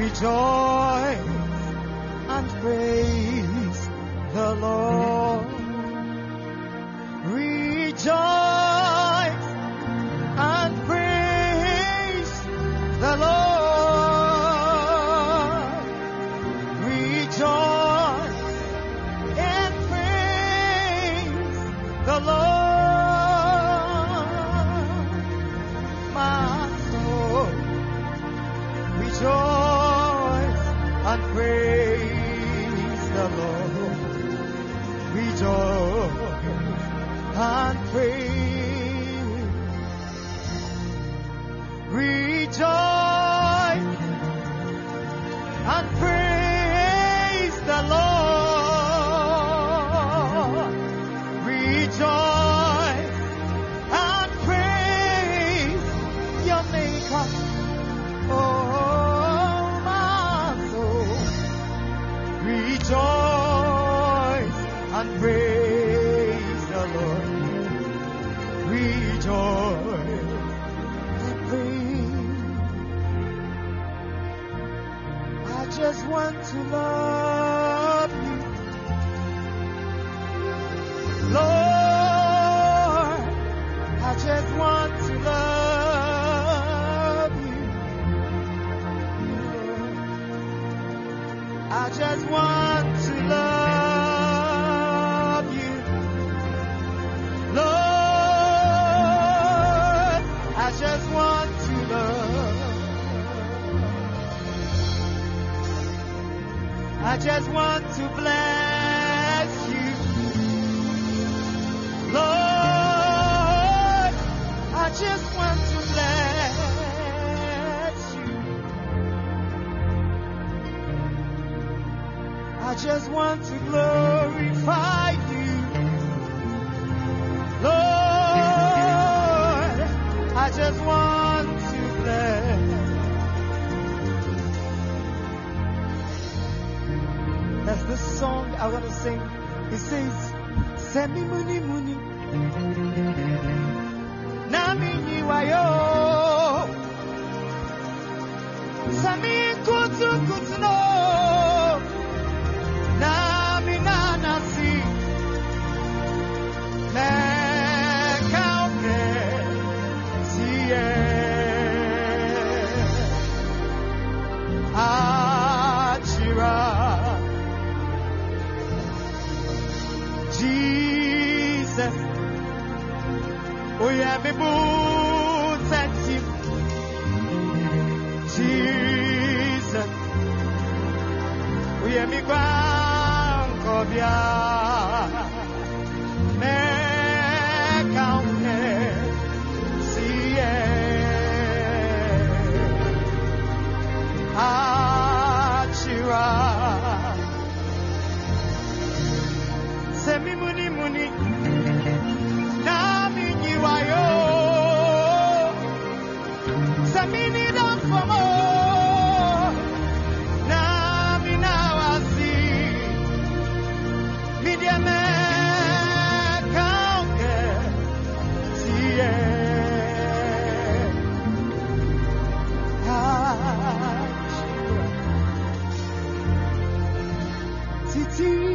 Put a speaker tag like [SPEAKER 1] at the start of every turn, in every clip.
[SPEAKER 1] rejoice and praise the Lord. Rejoice. upon just want to glorify you. Lord, I just want to bless. That's the song I want to sing. It says, Send Semi money, Muni. Nami Wayo. We are me ground, 自。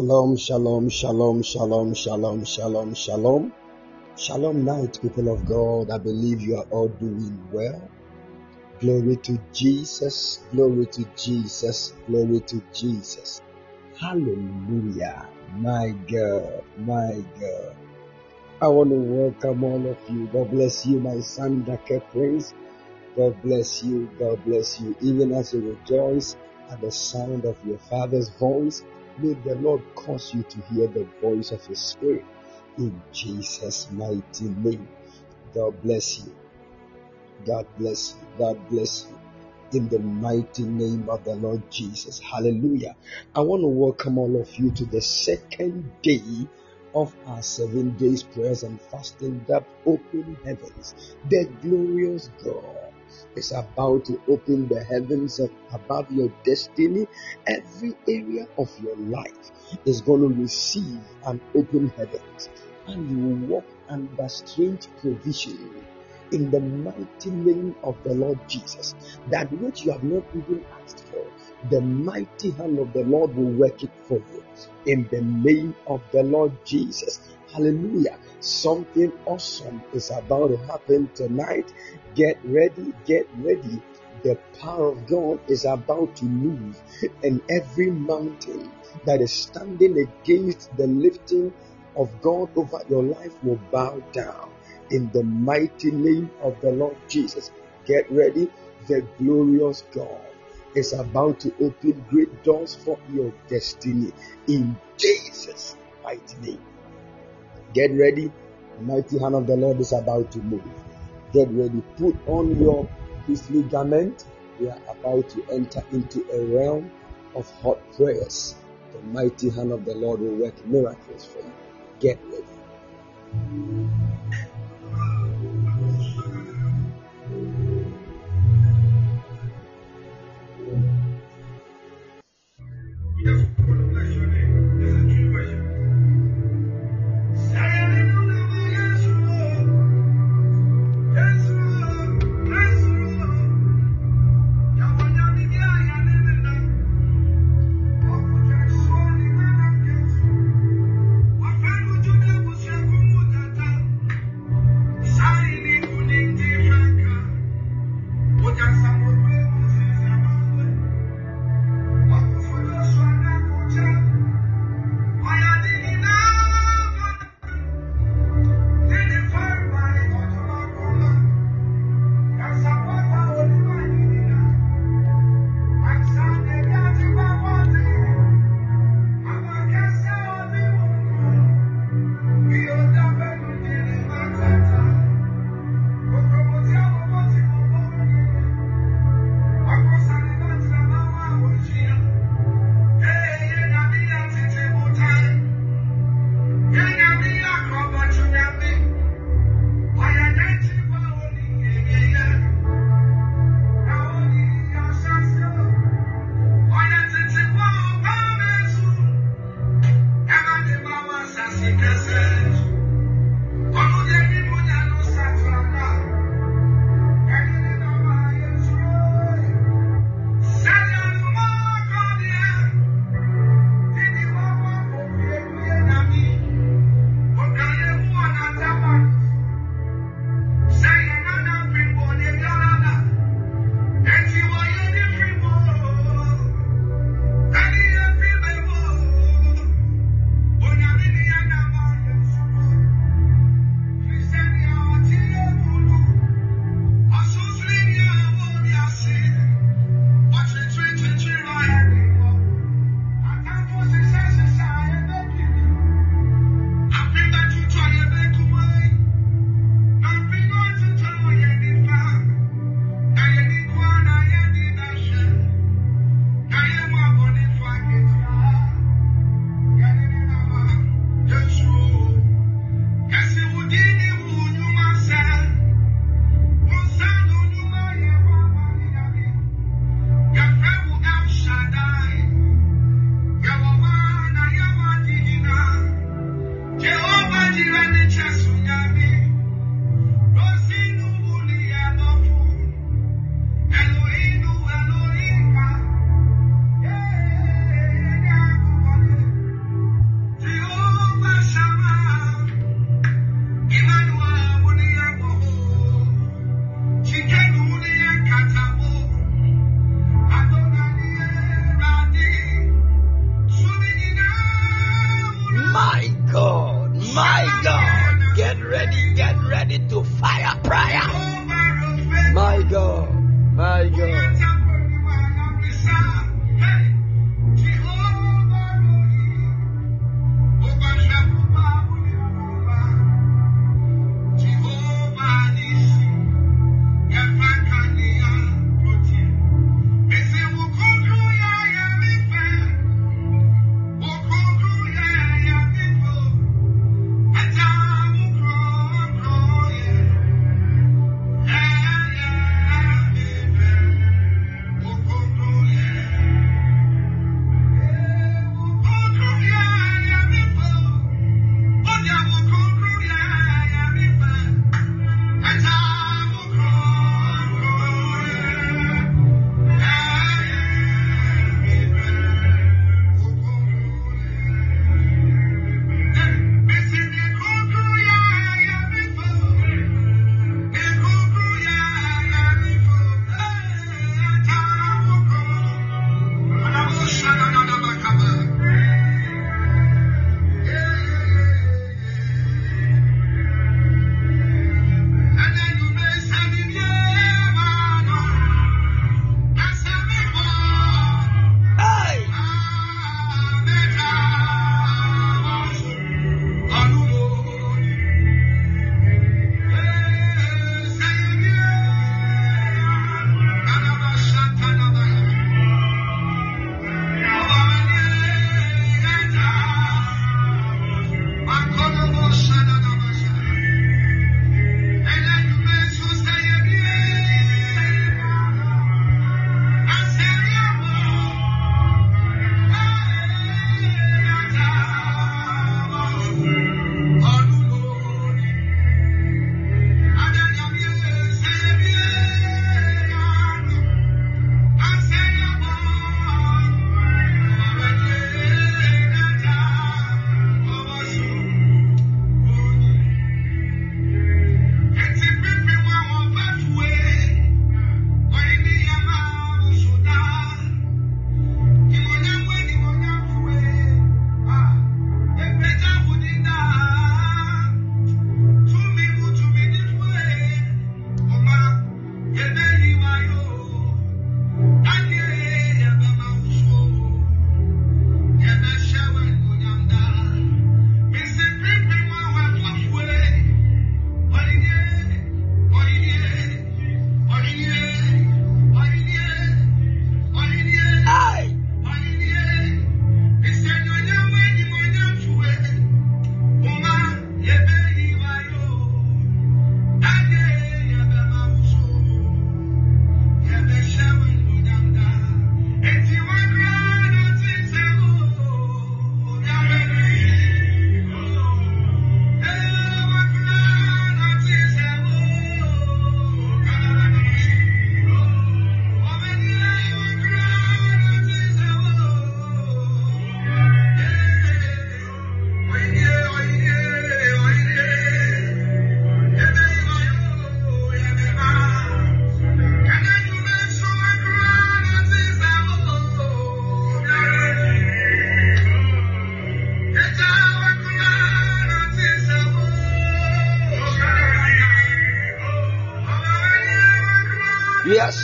[SPEAKER 2] Shalom, shalom, shalom, shalom, shalom, shalom, shalom. Shalom night, people of God. I believe you are all doing well. Glory to Jesus, glory to Jesus, glory to Jesus. Hallelujah. My God, my God. I want to welcome all of you. God bless you, my son, Dr. Prince. God bless you, God bless you. Even as you rejoice at the sound of your father's voice, May the Lord cause you to hear the voice of His Spirit in Jesus' mighty name. God bless you. God bless you. God bless you. In the mighty name of the Lord Jesus. Hallelujah. I want to welcome all of you to the second day of our seven days prayers and fasting that open heavens. The glorious God is about to open the heavens above your destiny. Every area of your life is going to receive an open heaven, and you will walk under strange provision in the mighty name of the Lord Jesus. That which you have not even asked for, the mighty hand of the Lord will work it for you. In the name of the Lord Jesus. Hallelujah. Something awesome is about to happen tonight Get ready, get ready. The power of God is about to move, and every mountain that is standing against the lifting of God over your life will bow down in the mighty name of the Lord Jesus. Get ready, the glorious God is about to open great doors for your destiny in Jesus' mighty name. Get ready, the mighty hand of the Lord is about to move. Get ready. Put on your priestly garment. We are about to enter into a realm of hot prayers. The mighty hand of the Lord will work miracles for you. Get ready.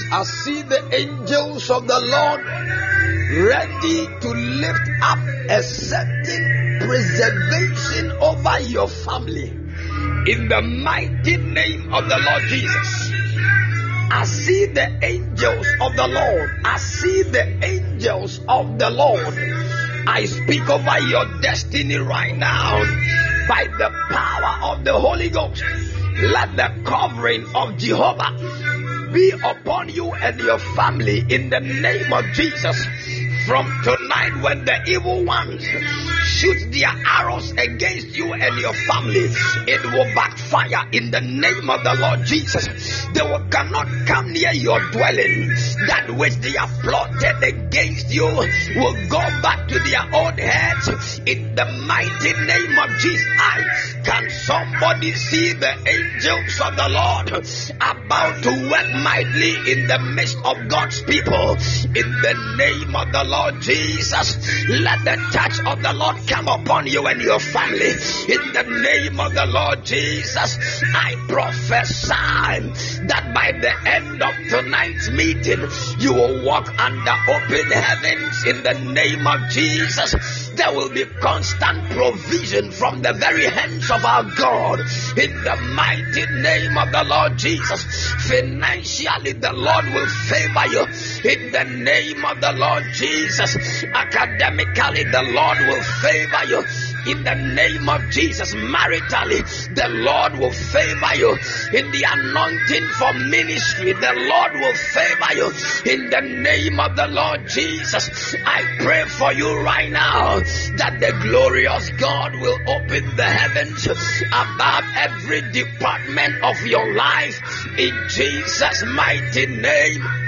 [SPEAKER 3] I see the angels of the Lord ready to lift up a certain preservation over your family. In the mighty name of the Lord Jesus. I see the angels of the Lord. I see the angels of the Lord. I speak over your destiny right now by the power of the Holy Ghost. Let the covering of Jehovah be upon you and your family in the name of Jesus. From tonight, when the evil ones shoot their arrows against you and your family, it will backfire in the name of the Lord Jesus. They will cannot come near your dwelling. That which they have plotted against you will go back to their own heads in the mighty name of Jesus. Can somebody see the angels of the Lord about to work mightily in the midst of God's people in the name of the Lord Jesus? Let the touch of the Lord come upon you and your family. In the name of the Lord Jesus, I prophesy that by the end of tonight's meeting, you will walk under open heavens in the name of Jesus. There will be constant provision from the very hands of our God in the mighty name of the Lord Jesus. Financially, the Lord will favor you in the name of the Lord Jesus. Academically, the Lord will favor you in the name of Jesus. Maritally, the Lord will favor you in the anointing for ministry. The Lord will favor you in the name of the Lord Jesus. I pray for you right now that the glorious God will open the heavens above every department of your life in Jesus' mighty name.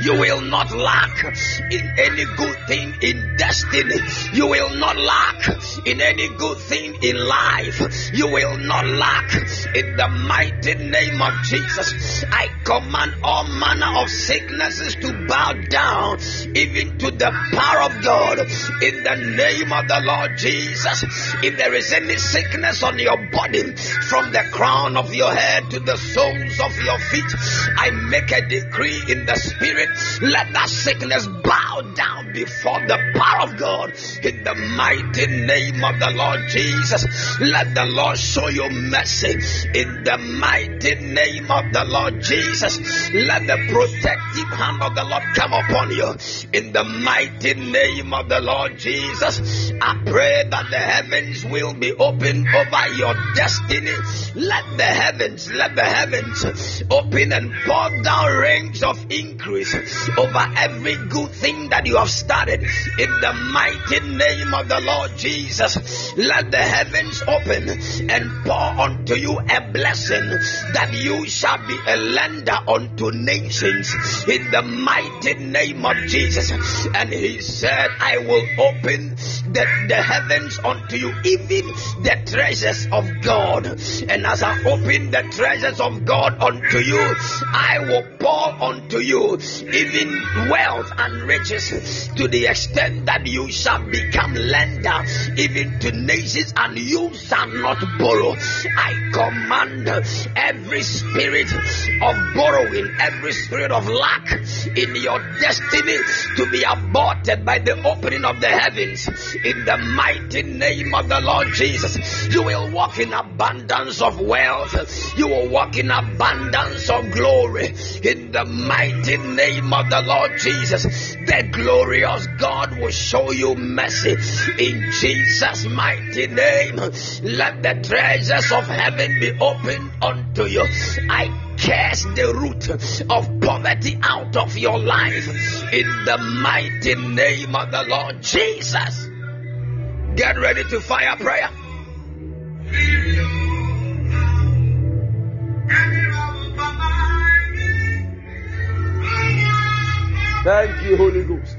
[SPEAKER 3] You will not lack in any good thing in destiny. You will not lack in any good thing in life. You will not lack in the mighty name of Jesus. I command all manner of sicknesses to bow down, even to the power of God, in the name of the Lord Jesus. If there is any sickness on your body, from the crown of your head to the soles of your feet, I make a decree in the spirit let that sickness bow down before the power of God in the mighty name of the Lord Jesus. Let the Lord show you mercy in the mighty name of the Lord Jesus. Let the protective hand of the Lord come upon you in the mighty name of the Lord Jesus. I pray that the heavens will be open over your destiny. Let the heavens, let the heavens open and pour down rains of increase over every good thing that you have started in the mighty name of the Lord Jesus. Let the heavens open and pour unto you a blessing that you shall be a lender unto nations in the mighty name of Jesus. And he said, I will open the, the heavens unto you, even the treasures of God. And as I open the treasures of God unto you, I will pour unto you even wealth and riches to the extent that you shall become lender even to nations and you shall not borrow. I command every spirit of borrowing, every spirit of lack in your destiny to be aborted by the opening of the heavens in the mighty name of the Lord Jesus. You will walk in abundance of wealth, you will walk in abundance of glory in the mighty name of the Lord Jesus. The glorious God will show you mercy in Jesus' mighty name. Let the treasures of heaven be opened unto you. I curse the root of poverty out of your life in the mighty name of the Lord Jesus. Get ready to fire prayer. Thank you, Holy Ghost.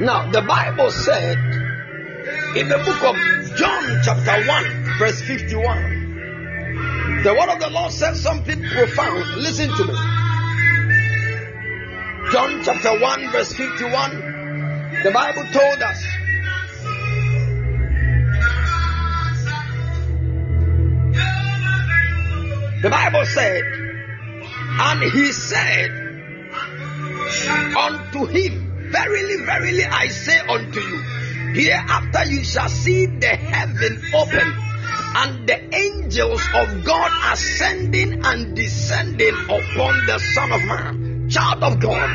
[SPEAKER 3] Now, the Bible said in the book of John, chapter 1, verse 51, the word of the Lord said something profound. Listen to me. John chapter 1, verse 51, the Bible told us The Bible said, and he said unto him, Verily, verily, I say unto you, hereafter you shall see the heaven open and the angels of God ascending and descending upon the Son of Man child of God,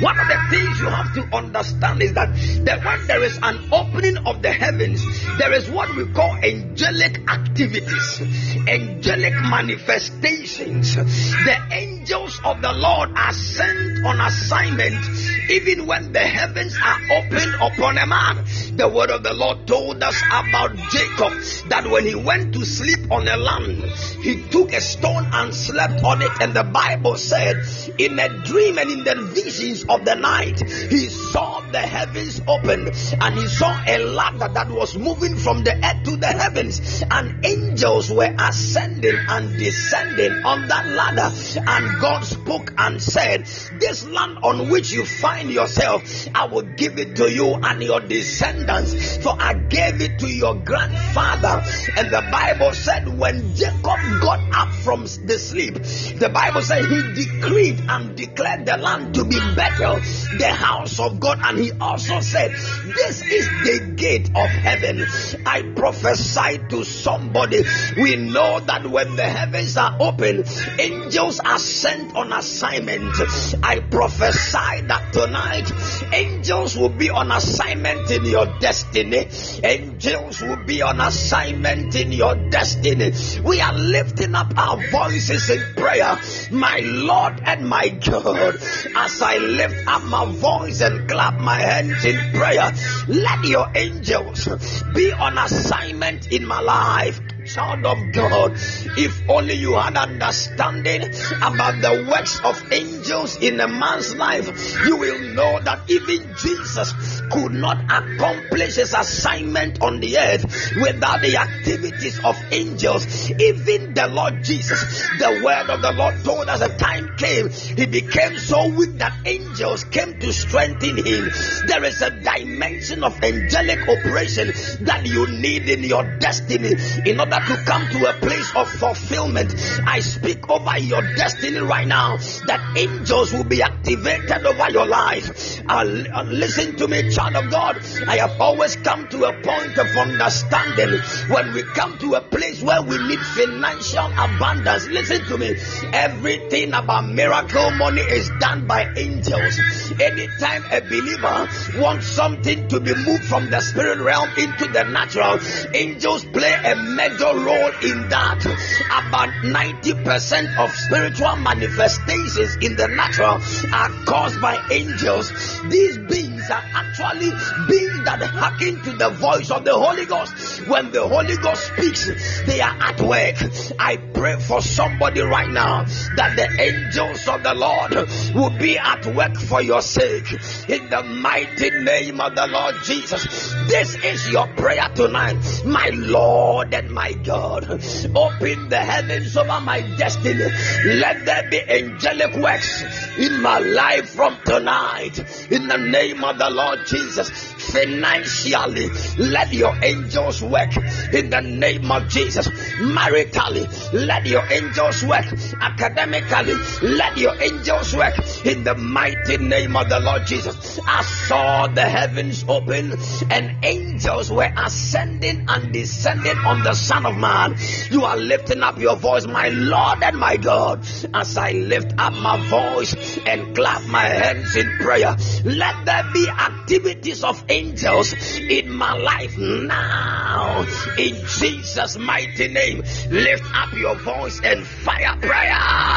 [SPEAKER 3] one of the things you have to understand is that, that when there is an opening of the heavens, there is what we call angelic activities, angelic manifestations. The angels of the Lord are sent on assignment even when the heavens are opened upon a man. The word of the Lord told us about Jacob that when he went to sleep on a land, he took a stone and slept on it. And the Bible said, in a dream and in the visions of the night, he saw the heavens opened and he saw a ladder that was moving from the earth to the heavens, and angels were ascending and descending on that ladder. And God spoke and said, This land on which you find yourself, I will give it to you and your descendants, for I gave it to your grandfather. And the Bible said, When Jacob got up from the sleep, the Bible said he decreed and declared the land to be Bethel, the house of God. And he also said, This is the gate of heaven. I prophesy to somebody. We know that when the heavens are open, angels are sent on assignment. I prophesy that tonight, angels will be on assignment in your destiny. Angels will be on assignment in your destiny. We are lifting up our voices in prayer, my Lord and my God, as I lift up my voice and clap my hands in prayer. Let your angels be on assignment in my life child of God, if only you had understanding about the works of angels in a man's life, you will know that even Jesus could not accomplish his assignment on the earth without the activities of angels. Even the Lord Jesus, the word of the Lord told us a time came, he became so weak that angels came to strengthen him. There is a dimension of angelic operation that you need in your destiny in order to come to a place of fulfillment. I speak over your destiny right now that angels will be activated over your life. Uh, uh, listen to me, child of God. I have always come to a point of understanding when we come to a place where we need financial abundance. Listen to me. Everything about miracle money is done by angels. Anytime a believer wants something to be moved from the spirit realm into the natural, angels play a major role in that. About 90% of spiritual manifestations in the natural are caused by angels. These beings are actually beings that hearken to the voice of the Holy Ghost. When the Holy Ghost speaks, they are at work. I pray for somebody right now that the angels of the Lord will be at work for your sake. In the mighty name of the Lord Jesus. This is your prayer tonight, my Lord and my God. Open the heavens over my destiny. Let there be angelic works in my life from tonight. In the name of the Lord Jesus financially. Let your angels work in the name of Jesus. Maritally, let your angels work. Academically, let your angels work in the mighty name of the Lord Jesus. I saw the heavens open and angels were ascending and descending on the Son of Man. You are lifting up your voice, my Lord and my God, as I lift up my voice and clap my hands in prayer. Let there be activities of angels in my life now. In Jesus' mighty name, lift up your voice and fire prayer.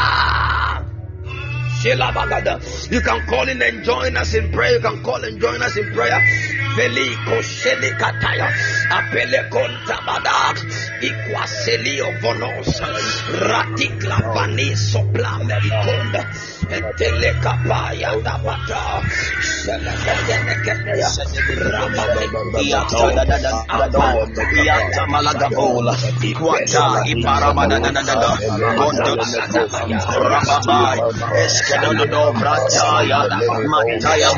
[SPEAKER 3] You can call in and join us in prayer. You can call and join us in prayer. Veliko Sheli Kataya, Apele Kontabada, Ikwaselio Vonos, Ratikla Vani Sopla Merikonda. Telekapaya Dabata.
[SPEAKER 4] Malagabola Ikwata Iparamananada Mondo Rababai Eskedodo Brataya. Mataya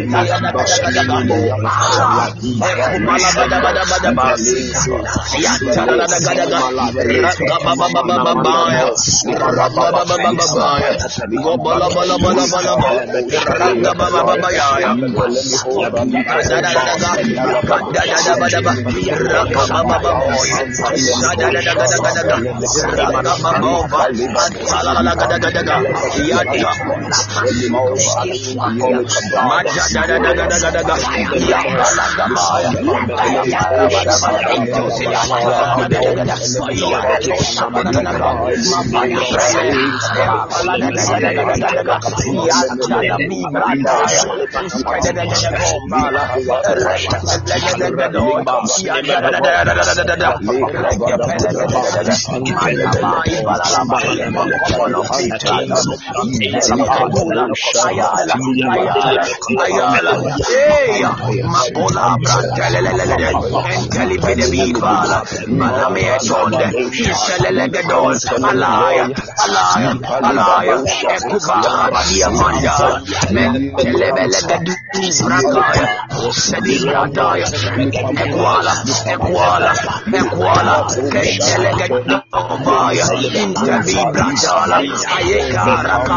[SPEAKER 4] Enkolomo Ya Allah,
[SPEAKER 3] da Brava, Ayeka, Raka,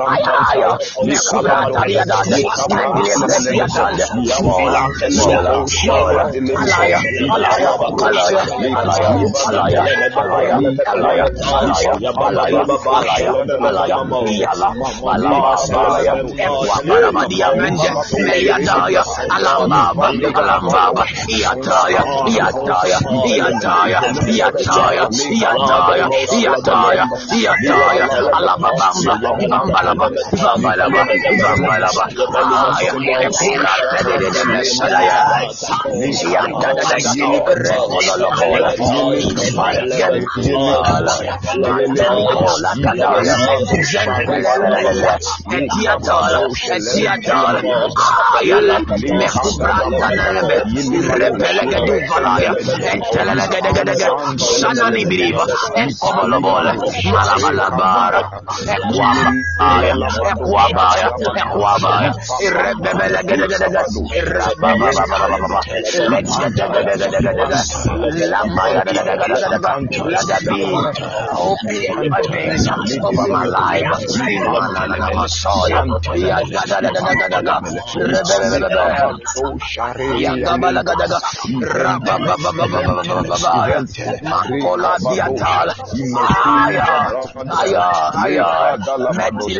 [SPEAKER 3] Digadegregadegadaga, Mescalibratala, Aya, Melibashabala, Equababa, Ekomolobole, Malabalabara, Equabaya, Equabaya, Equabaya, Irrebele, Irrababa, let's get Lamaya, let that be open my veins over my life. Messiah, Makola diatal, aya, aya, aya, medileko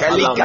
[SPEAKER 3] Kalika,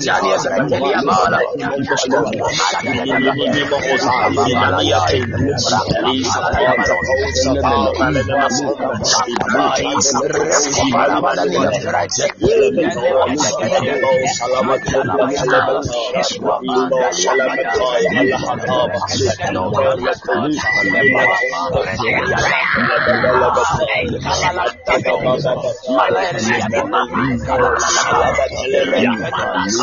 [SPEAKER 3] Jalia Jalia Mala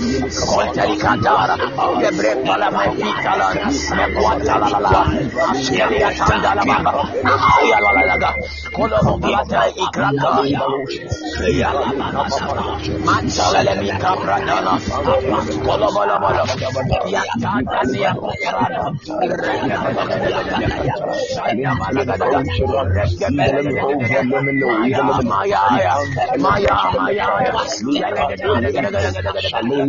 [SPEAKER 3] Solteri cantara, Maya, Maya, Maya, Maya,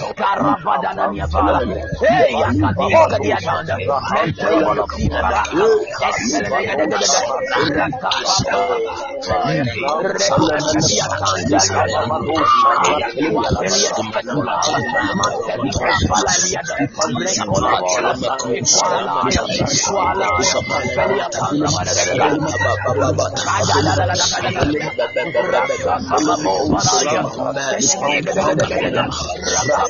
[SPEAKER 3] Carabadana Yavala, hey, Yakadika Diatanda, Mentor
[SPEAKER 4] of Sibara, Rabba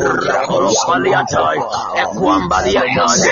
[SPEAKER 4] Wambaliatai, Equambaliatai,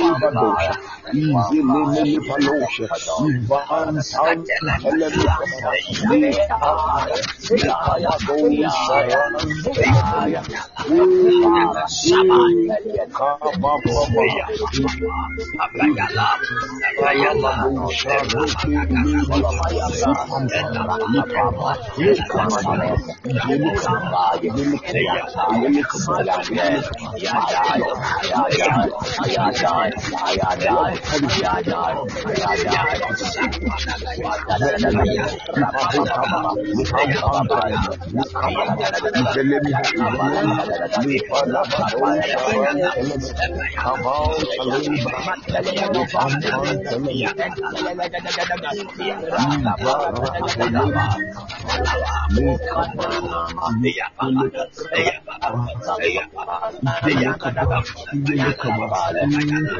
[SPEAKER 4] Ibadosha, Izilimifalosha, Ivan San, Elemisha, Nikaya, Nikaya Goisha, Nikaya, Uva, Kabababaya, Abagala, Abagala, Abagala, Abagala, Abagala, Abagala, Abagala, Come on,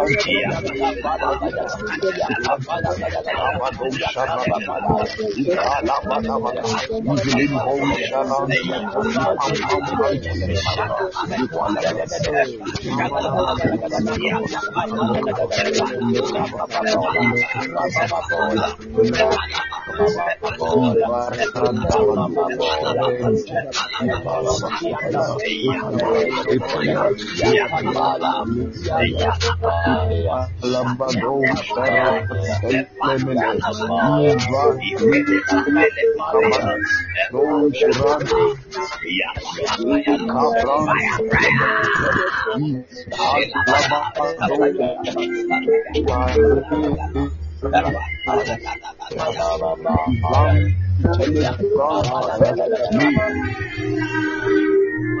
[SPEAKER 4] Itia,
[SPEAKER 3] Thank you. Lambado
[SPEAKER 2] Shara Lemene Niva Kama Don Shiran Kabra Alaba Don
[SPEAKER 5] Thank you.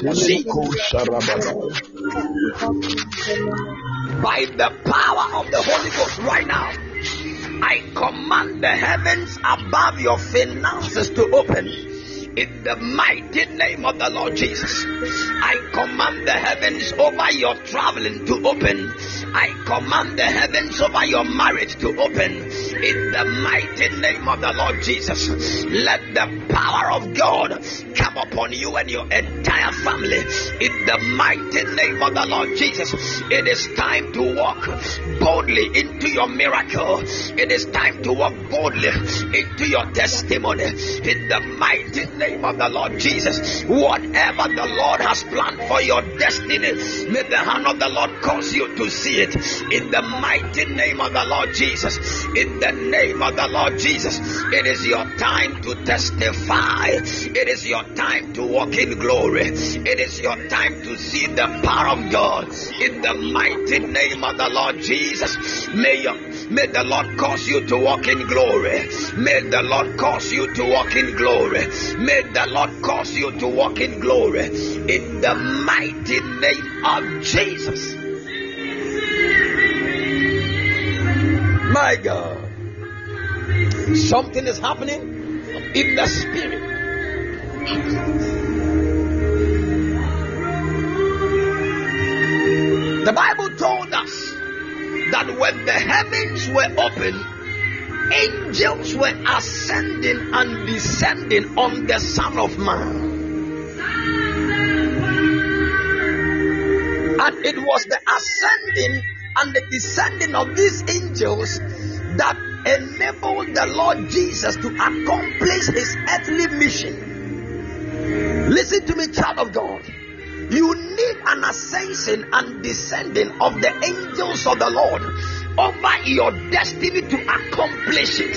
[SPEAKER 3] By the power of the Holy Ghost right now, I command the heavens above your finances to open in the mighty name of the Lord Jesus. I command the heavens over your traveling to open. I command the heavens over your marriage to open in the mighty name of the Lord Jesus. Let the power of God come upon you and your entire family in the mighty name of the Lord Jesus. It is time to walk boldly into your miracle. It is time to walk boldly into your testimony in the mighty name of the Lord Jesus. Whatever the Lord has planned for your destiny, may the hand of the Lord cause you to see it in the mighty name of the Lord Jesus. In the name of the Lord Jesus, it is your time to testify. It is your time to walk in glory. It is your time to see the power of God in the mighty name of the Lord Jesus. May your May the Lord cause you to walk in glory. May the Lord cause you to walk in glory. May the Lord cause you to walk in glory. In the mighty name of Jesus. My God. Something is happening in the spirit. The Bible told that when the heavens were open, angels were ascending and descending on the Son of Man. And it was the ascending and the descending of these angels that enabled the Lord Jesus to accomplish his earthly mission. Listen to me, child of God. You need an ascension and descending of the angels of the Lord over your destiny to accomplish it.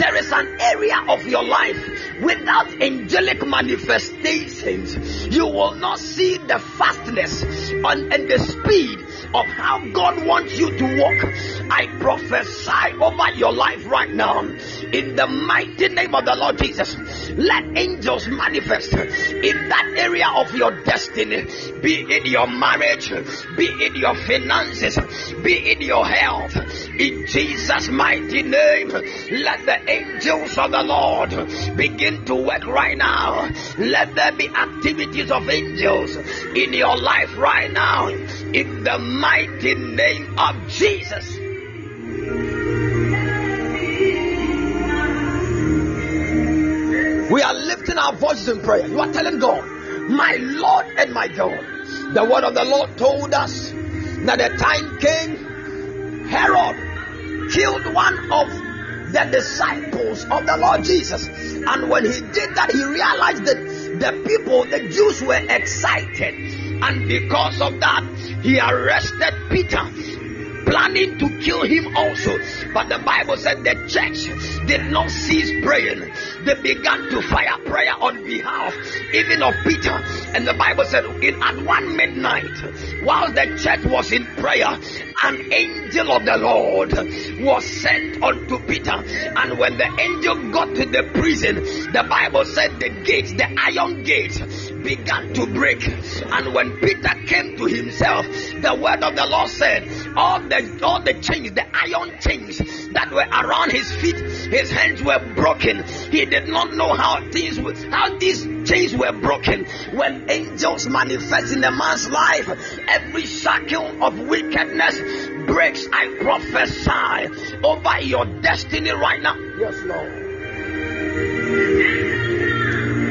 [SPEAKER 3] There is an area of your life without angelic manifestations, you will not see the fastness and, and the speed of how God wants you to walk. I prophesy over your life right now in the mighty name of the Lord Jesus. Let angels manifest in that area of your destiny, be in your marriage, be in your finances, be in your health. In Jesus' mighty name, let the angels of the Lord begin to work right now. Let there be activities of angels in your life right now. In the mighty name of Jesus. We are lifting our voices in prayer. You are telling God, My Lord and my God. The word of the Lord told us that the time came, Herod killed one of the disciples of the Lord Jesus. And when he did that, he realized that the people, the Jews, were excited. And because of that, he arrested Peter planning to kill him also. But the Bible said the church did not cease praying. They began to fire prayer on behalf even of Peter. And the Bible said in at one midnight, while the church was in prayer, an angel of the Lord was sent unto Peter. And when the angel got to the prison, the Bible said the gates, the iron gates, began to break. And when Peter came to himself, the word of the Lord said, All the all the chains, the iron chains that were around his feet, his hands were broken. He did not know how things how these chains were broken. When angels manifest in a man's life, every shackle of wickedness breaks. I prophesy over your destiny right now. Yes, Lord.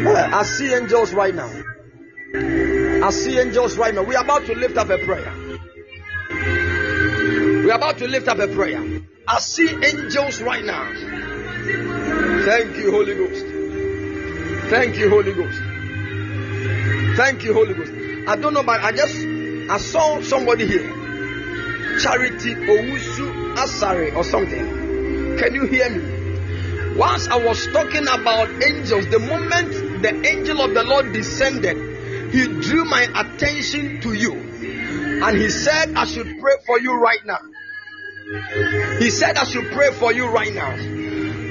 [SPEAKER 3] Uh, I see angels right now. I see angels right now. We are about to lift up a prayer. We are about to lift up a prayer. I see angels right now. Thank you, Holy Ghost. Thank you, Holy Ghost.
[SPEAKER 2] Thank you, Holy Ghost. I don't know, but I just I saw somebody here. Charity Owusu Asari or something. Can you hear me? Whilst I was talking about angels, the moment the angel of the Lord descended, he drew my attention to you. And he said, I should pray for you right now. He said, I should pray for you right now.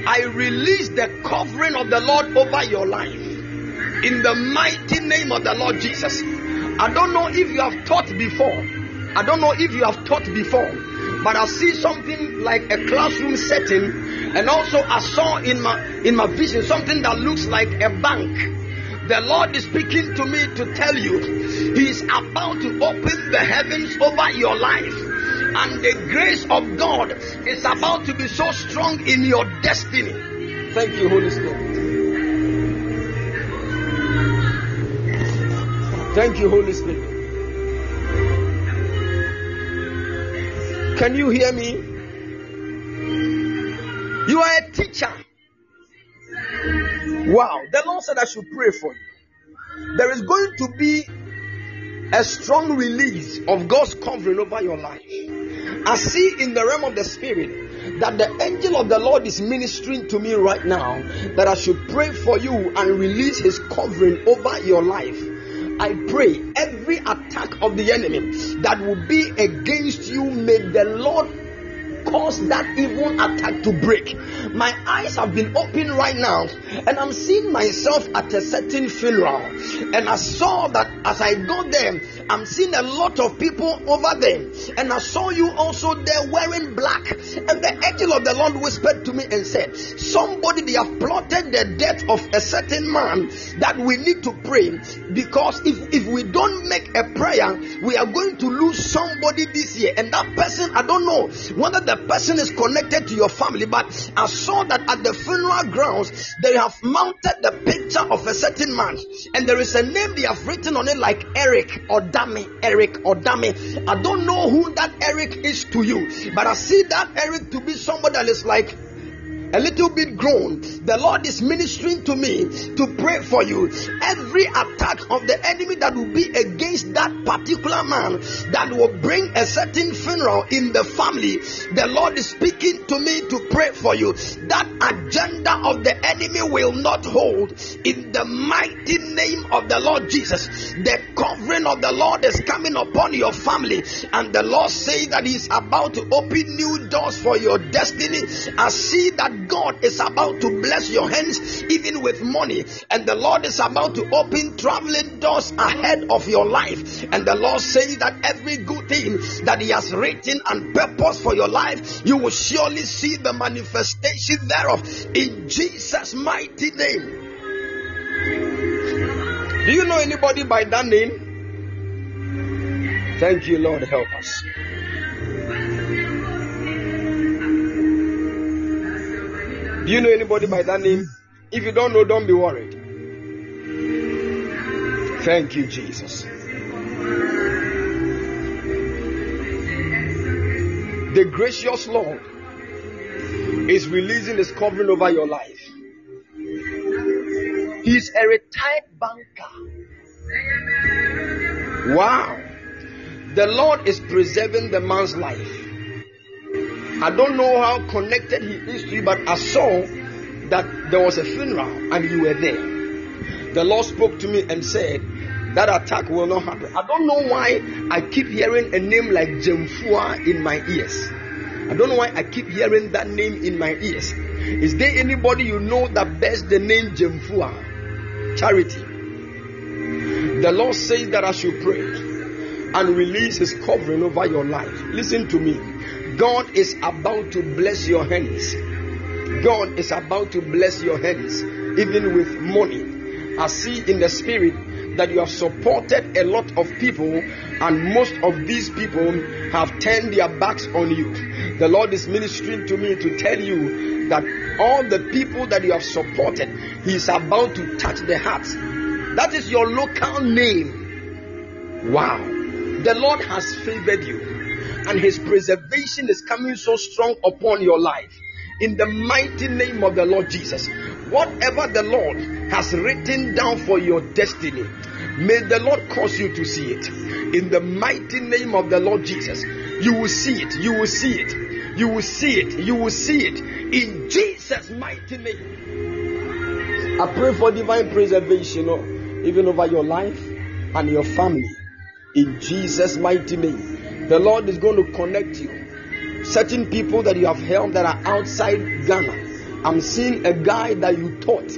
[SPEAKER 2] I release the covering of the Lord over your life in the mighty name of the Lord Jesus. I don't know if you have taught before. I don't know if you have taught before, but I see something like a classroom setting, and also I saw in my in my vision something that looks like a bank. The Lord is speaking to me to tell you He is about to open the heavens over your life, and the grace of God is about to be so strong in your destiny. Thank you, Holy Spirit. Thank you, Holy Spirit. Can you hear me? You are a teacher. Wow. The Lord said I should pray for you. There is going to be a strong release of God's covering over your life. I see in the realm of the spirit that the angel of the Lord is ministering to me right now that I should pray for you and release his covering over your life. I pray every attack of the enemy that will be against you, may the Lord cause that evil attack to break. My eyes have been open right now, and I'm seeing myself at a certain funeral. And I saw that as I got there, I'm seeing a lot of people over there, and I saw you also there wearing black. And the angel of the Lord whispered to me and said, Somebody they have plotted the death of a certain man that we need to pray because if, if we don't make a prayer, we are going to lose somebody this year. And that person, I don't know whether the person is connected to your family, but I saw that at the funeral grounds they have mounted the picture of a certain man, and there is a name they have written on it like Eric or Eric or Dami. I don't know who that Eric is to you, but I see that Eric to be somebody that is like a little bit grown. The Lord is ministering to me to pray for you. Every attack of the enemy that will be against that particular man that will bring a certain funeral in the family, the Lord is speaking to me to pray for you. That agenda of the enemy will not hold in the mighty name of the Lord Jesus. The covering of the Lord is coming upon your family, and the Lord says that He's about to open new doors for your destiny. I see that God is about to bless your hands even with money, and the Lord is about to open traveling doors ahead of your life. And the Lord says that every good thing that He has written and purpose for your life, you will surely see the manifestation thereof in Jesus' mighty name. Do you know anybody by that name? Thank you, Lord. Help us. Do you know anybody by that name? If you don't know, don't be worried. Thank you, Jesus. The gracious Lord is releasing his covering over your life. He's a retired banker. Wow. The Lord is preserving the man's life. I don't know how connected he is to you, but I saw that there was a funeral and you were there. The Lord spoke to me and said, That attack will not happen. I don't know why I keep hearing a name like Jemfua in my ears. I don't know why I keep hearing that name in my ears. Is there anybody you know that bears the name Jemfua? Charity. The Lord says that I should pray and release His covering over your life. Listen to me. God is about to bless your hands. God is about to bless your hands, even with money. I see in the spirit that you have supported a lot of people, and most of these people have turned their backs on you. The Lord is ministering to me to tell you that all the people that you have supported, He is about to touch the hearts. That is your local name. Wow. The Lord has favored you and his preservation is coming so strong upon your life. In the mighty name of the Lord Jesus, whatever the Lord has written down for your destiny,
[SPEAKER 3] May the Lord cause you to see it. In the mighty name of the Lord Jesus, you will see it. You will see it. You will see it. You will see it. In Jesus' mighty name. I pray for divine preservation oh, even over your life and your family. In Jesus' mighty name. The Lord is going to connect you. Certain people that you have helped that are outside Ghana. I'm seeing a guy that you taught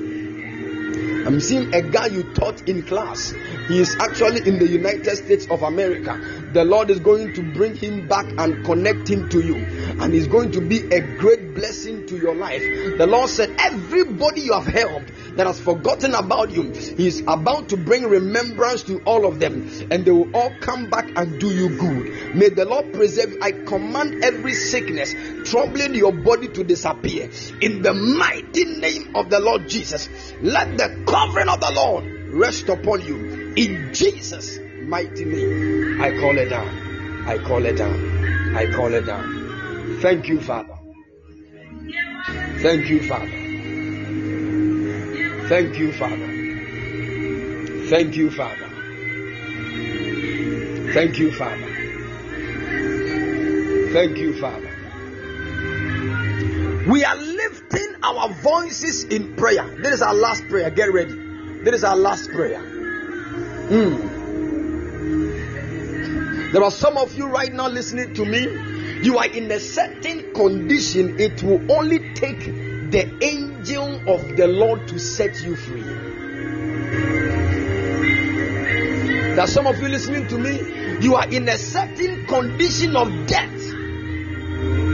[SPEAKER 3] I'm seeing a guy you taught in class. He is actually in the United States of America. The Lord is going to bring him back and connect him to you, and he's going to be a great blessing to your life. The Lord said, Everybody you have helped that has forgotten about you, He is about to bring remembrance to all of them, and they will all come back and do you good. May the Lord preserve. I command every sickness troubling your body to disappear in the mighty name of the Lord Jesus. Let the covering of the Lord rest upon you in Jesus' mighty name. I call it down. I call it down. I call it down. Thank you, Father. Thank you, Father. Thank you, Father. Thank you, Father. Thank you, Father. Thank you, Father. We are our voices in prayer. This is our last prayer. Get ready. This is our last prayer. Mm. There are some of you right now listening to me. You are in a certain condition. It will only take the angel of the Lord to set you free. There are some of you listening to me. You are in a certain condition of death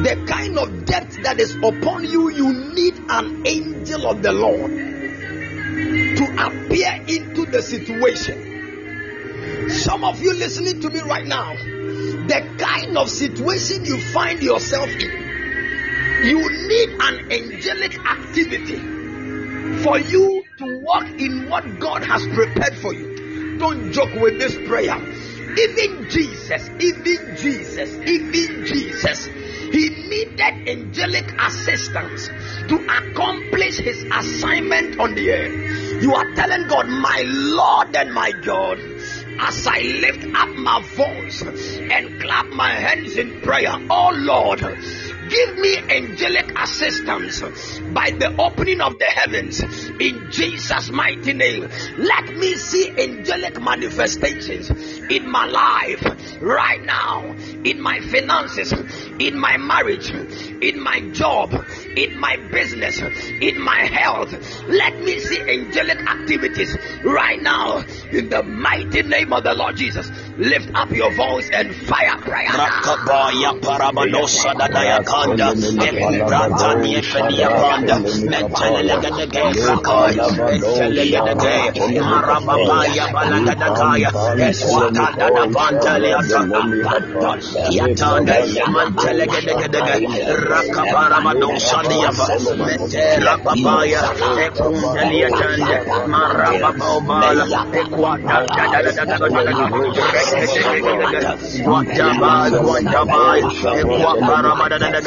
[SPEAKER 3] the kind of debt that is upon you, you need an angel of the Lord to appear into the situation. Some of you listening to me right now, the kind of situation you find yourself in, you need an angelic activity for you to walk in what God has prepared for you. Don't joke with this prayer. Even Jesus, even Jesus, even Jesus he needed angelic assistance to accomplish his assignment on the earth. You are telling God, My Lord and my God, as I lift up my voice and clap my hands in prayer, oh Lord, give me angelic assistance by the opening of the heavens in Jesus' mighty name. Let me see angelic manifestations in my life right now, in my finances, in my marriage, in my job, in my business, in my health. Let me see angelic activities right now in the mighty name of the Lord Jesus. Lift up your voice and fire prayer panda, Ebrata di Efedia panda, Metelegadege Krakai, Etelegadege, Marababaya Balagadakaya, Eswakanda da Pantale Ataka Panda, Yatanda, Mantelegadege, Rakabarabadon Sadiava, Metera Babaya, Ekundelia Tande, Marababobala, Equata, Watabai, Watabai, Equaparabadadada.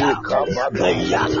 [SPEAKER 3] Yaka Yes,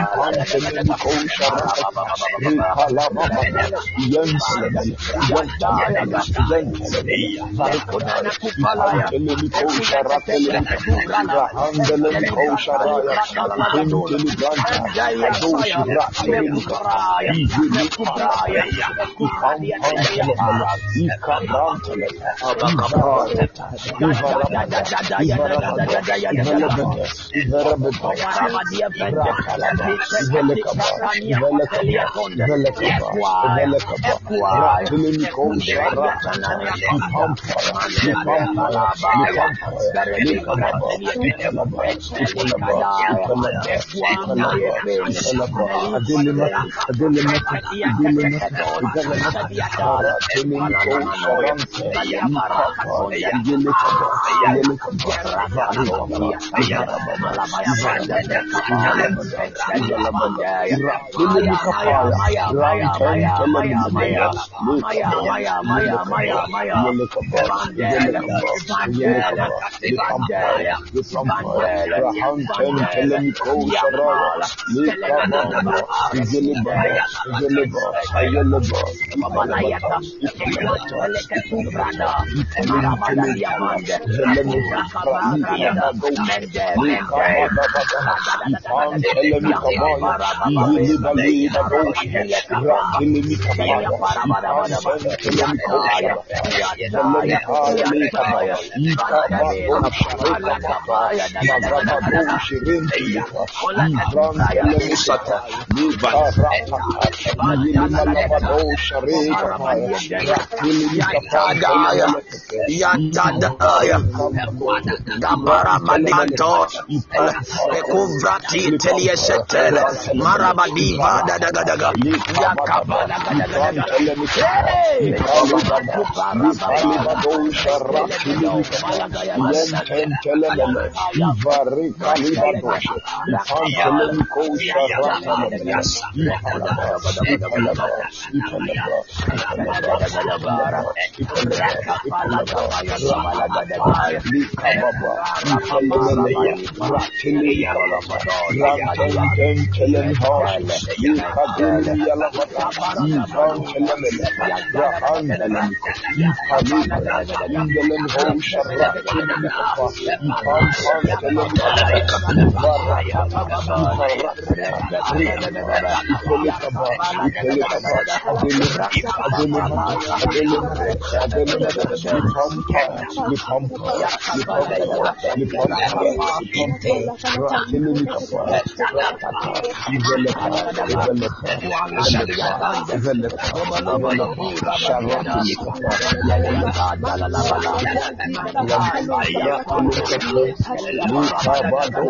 [SPEAKER 3] أنت تقول شرفك لقلبك ينسل والتعب ينسل ذلكنا الحمد لله قول شرفك الحمد لله قول شرفك كنت لبنت دوش رأسك يجي لقرايا
[SPEAKER 5] Thank you.
[SPEAKER 3] Velekaba, Velekaba, Velekaba, Velekaba,
[SPEAKER 5] Ratulim Kosha, Ratanana, Lipampara, Lipampara, Lipampara, Likanaba, Likanaba, Likanaba, Likanaba, Likanaba, Likanaba, Adilima, Adilima, Adilima, Adilima, Ratulim Kosha, Ratanana, Likanaba, Likanaba, Likanaba, Likanaba, Likanaba, Likanaba, Thank you. Maya, Maya, Maya, Maya, Maya, Maya, Maya, Maya,
[SPEAKER 3] Ili bali Sele,
[SPEAKER 5] Marabadi, Vada, Daga, Daga,
[SPEAKER 3] Thank you.
[SPEAKER 5] kelen kelen hoş yıkadın yalamak yıkan kelemen yakan kelemen yıkanın indelen hoş rakın yıkafa yıkan kan kelemen yıkarak yıkarak ikele kaba ikele kaba adele adele adele adele yıkan kan yıkan kan yıkan kan yıkan kan yıkan kan
[SPEAKER 6] rakın yıkafa
[SPEAKER 5] develop, develop,
[SPEAKER 3] develop, develop, Shavatulika, Yalabalala, Yamaya, Lukabado,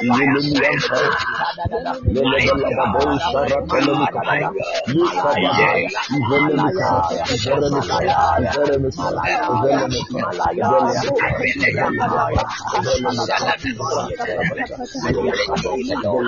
[SPEAKER 6] Illuminata,
[SPEAKER 3] Yalabalabo, Sharakalamika,
[SPEAKER 5] Lukabaya, Velemika, Velemika, Velemika, Velemika, Velemika, Velemika,
[SPEAKER 3] Velemika,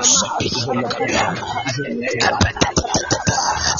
[SPEAKER 4] Shut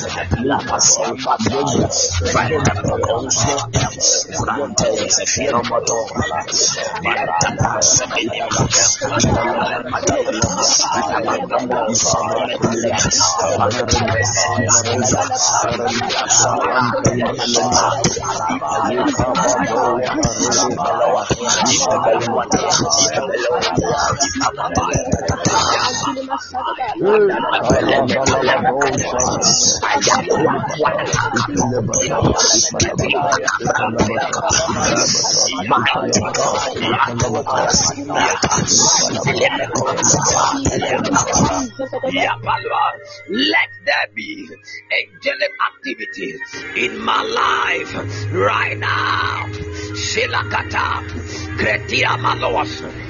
[SPEAKER 3] Lapasofataya, Vayanapokosa, Grantes, Firomoto, Maratata, Sabinima, Matala, Alamanda,
[SPEAKER 5] Samaria, Maratata, Samaria, Samaria, Samaria, Samaria,
[SPEAKER 3] Samaria, Samaria, Samaria, Samaria, let there be angelic activity in my life right now. Shilakata, Kretia Maloas.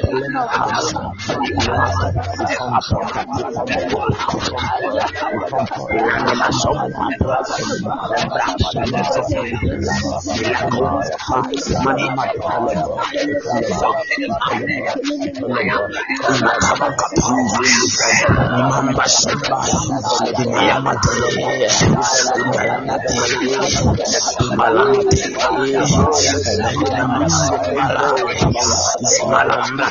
[SPEAKER 3] Malamba,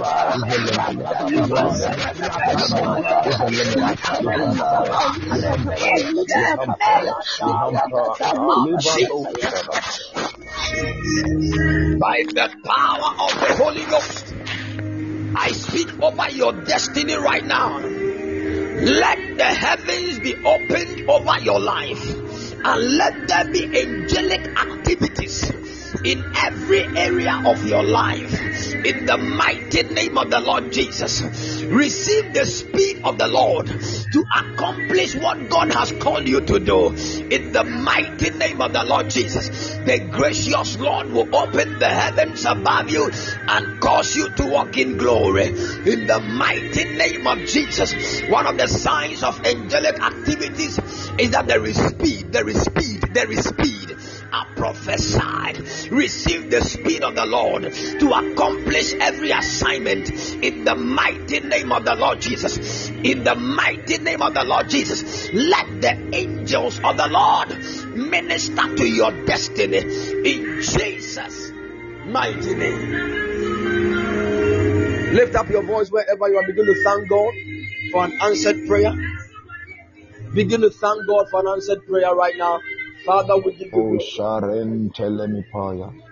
[SPEAKER 3] By the power of the Holy Ghost, I speak over your destiny right now. Let the heavens be opened over your life and let there be angelic activities in every area of your life. In the mighty name of the Lord Jesus, receive the speed of the Lord to accomplish what God has called you to do. In the mighty name of the Lord Jesus, the gracious Lord will open the heavens above you and cause you to walk in glory. In the mighty name of Jesus, one of the signs of angelic activities is that there is speed, there is speed, there is speed. I prophesied, receive the speed of the Lord to accomplish every assignment in the mighty name of the Lord Jesus. In the mighty name of the Lord Jesus, let the angels of the Lord minister to your destiny in Jesus' mighty name.
[SPEAKER 2] Lift up your voice wherever you are. Begin to thank God for an answered prayer. Begin to thank God for an answered prayer right now. Father, we give you
[SPEAKER 5] Oh,
[SPEAKER 2] glory.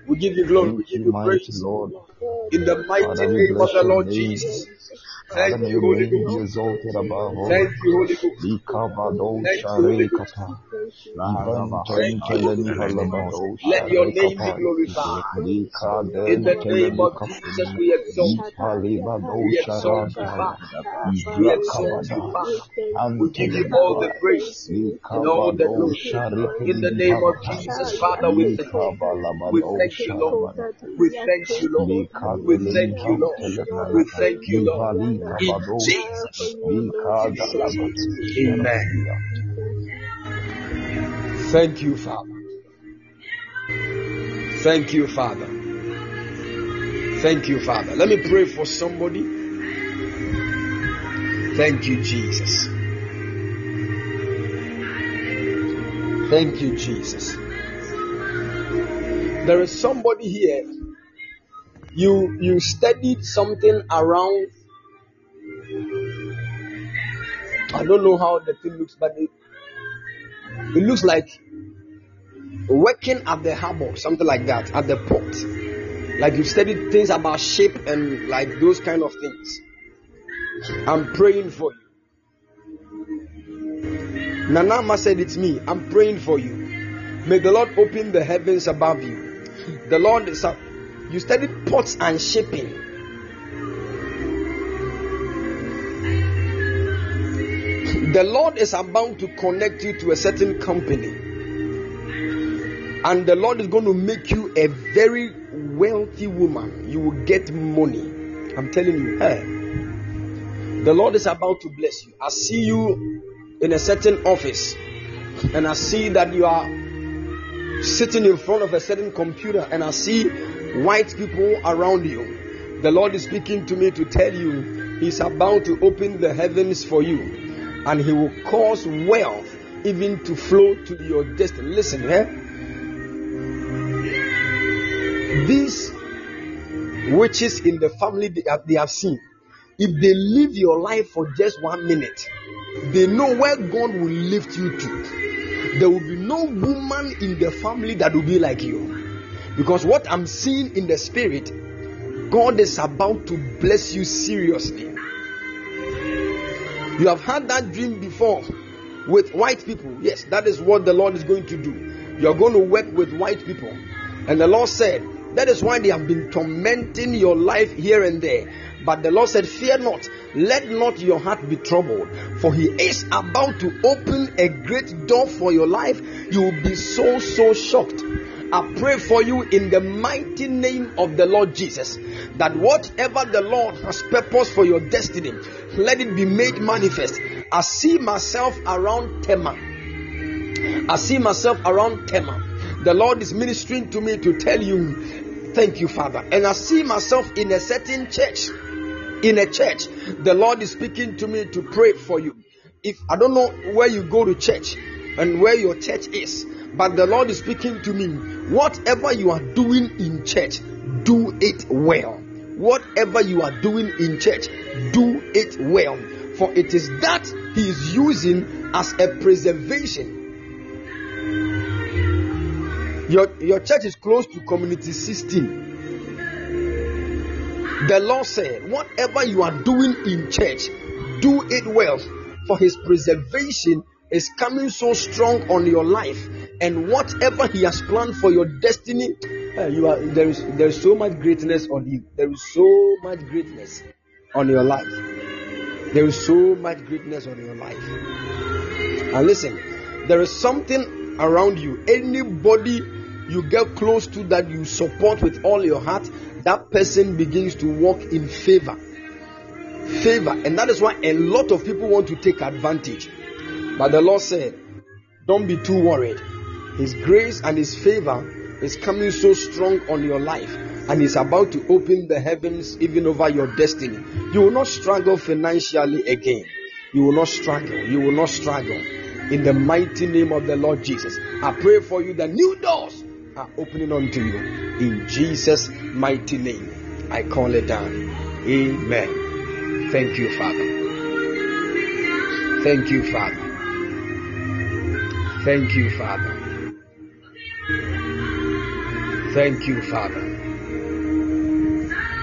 [SPEAKER 2] We give you glory. We give
[SPEAKER 5] you,
[SPEAKER 2] praise.
[SPEAKER 5] Lord.
[SPEAKER 2] In the mighty name of the Lord. Jesus. Thank you,
[SPEAKER 5] your
[SPEAKER 2] Holy Ghost.
[SPEAKER 5] exalted above all.
[SPEAKER 2] Thank you, Holy Ghost.
[SPEAKER 5] Likabado
[SPEAKER 2] Thank you, Holy Ghost.
[SPEAKER 5] Sharekata.
[SPEAKER 2] Thank you, Holy Ghost.
[SPEAKER 5] Ibantentelemipalabado
[SPEAKER 2] Let your name be glorified. In the name of. Jesus, we exalt you. We exalt you, Father. We exalt you, Father. We give you all the praise and all the glory. In the name of Jesus, Father, we thank you. We thank you, Lord. We thank you, Lord. We thank you, Lord. We thank you, Lord. In. Jesus' name. Amen. Thank you, Father. Thank you, Father. Thank you, Father. Let me pray for somebody. Thank you, Jesus. Thank you, Jesus. There is somebody here. You you studied something around. I don't know how the thing looks, but it, it looks like working at the harbor, something like that, at the port. Like you studied things about ship and like those kind of things. I'm praying for you. Nanama said, It's me. I'm praying for you. May the Lord open the heavens above you. The Lord. You studied ports and shipping. The Lord is about to connect you to a certain company. And the Lord is going to make you a very wealthy woman. You will get money. I'm telling you. Hey, the Lord is about to bless you. I see you in a certain office, and I see that you are sitting in front of a certain computer, and I see white people around you. The Lord is speaking to me to tell you He's about to open the heavens for you, and He will cause wealth even to flow to your destiny. Listen, eh? These witches in the family they have, they have seen, if they live your life for just one minute, they know where God will lift you to. There will be no woman in the family that will be like you. Because what I'm seeing in the spirit, God is about to bless you seriously. You have had that dream before with white people. Yes, that is what the Lord is going to do. You are going to work with white people. And the Lord said, that is why they have been tormenting your life here and there. But the Lord said, Fear not, let not your heart be troubled, for He is about to open a great door for your life. You will be so, so shocked. I pray for you in the mighty name of the Lord Jesus that whatever the Lord has purposed for your destiny, let it be made manifest. I see myself around Tema. I see myself around Tema. The Lord is ministering to me to tell you, thank you, Father. And I see myself in a certain church. In a church, the Lord is speaking to me to pray for you. If I don't know where you go to church and where your church is, but the Lord is speaking to me. Whatever you are doing in church, do it well. Whatever you are doing in church, do it well. For it is that He is using as a preservation your, your church is close to community 16. The Lord said, Whatever you are doing in church, do it well, for His preservation is coming so strong on your life, and whatever He has planned for your destiny, uh, you are there is there is so much greatness on you. There is so much greatness on your life. There is so much greatness on your life. And listen, there is something around you. Anybody you get close to that you support with all your heart, that person begins to walk in favor. Favor. And that is why a lot of people want to take advantage. But the Lord said, Don't be too worried. His grace and His favor is coming so strong on your life, and He's about to open the heavens even over your destiny. You will not struggle financially again. You will not struggle. You will not struggle. In the mighty name of the Lord Jesus, I pray for you that new doors are opening unto you. In Jesus' mighty name, I call it down. Amen. Thank you, Father. Thank you, Father. Thank you, Father. Thank you, Father.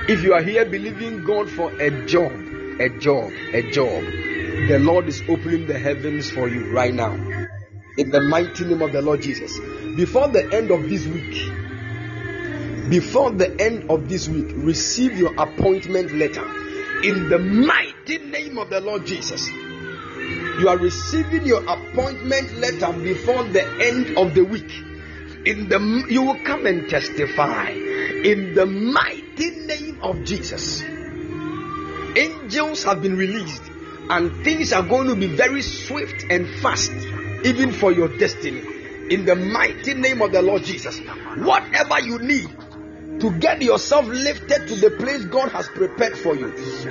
[SPEAKER 2] If you are here believing God for a job, a job, a job, the Lord is opening the heavens for you right now. In the mighty name of the Lord Jesus. Before the end of this week, before the end of this week, receive your appointment letter. In the mighty name of the Lord Jesus. You are receiving your appointment letter before the end of the week. In the you will come and testify in the mighty name of Jesus. Angels have been released and things are going to be very swift and fast even for your destiny. In the mighty name of the Lord Jesus. Whatever you need to get yourself lifted to the place God has prepared for you.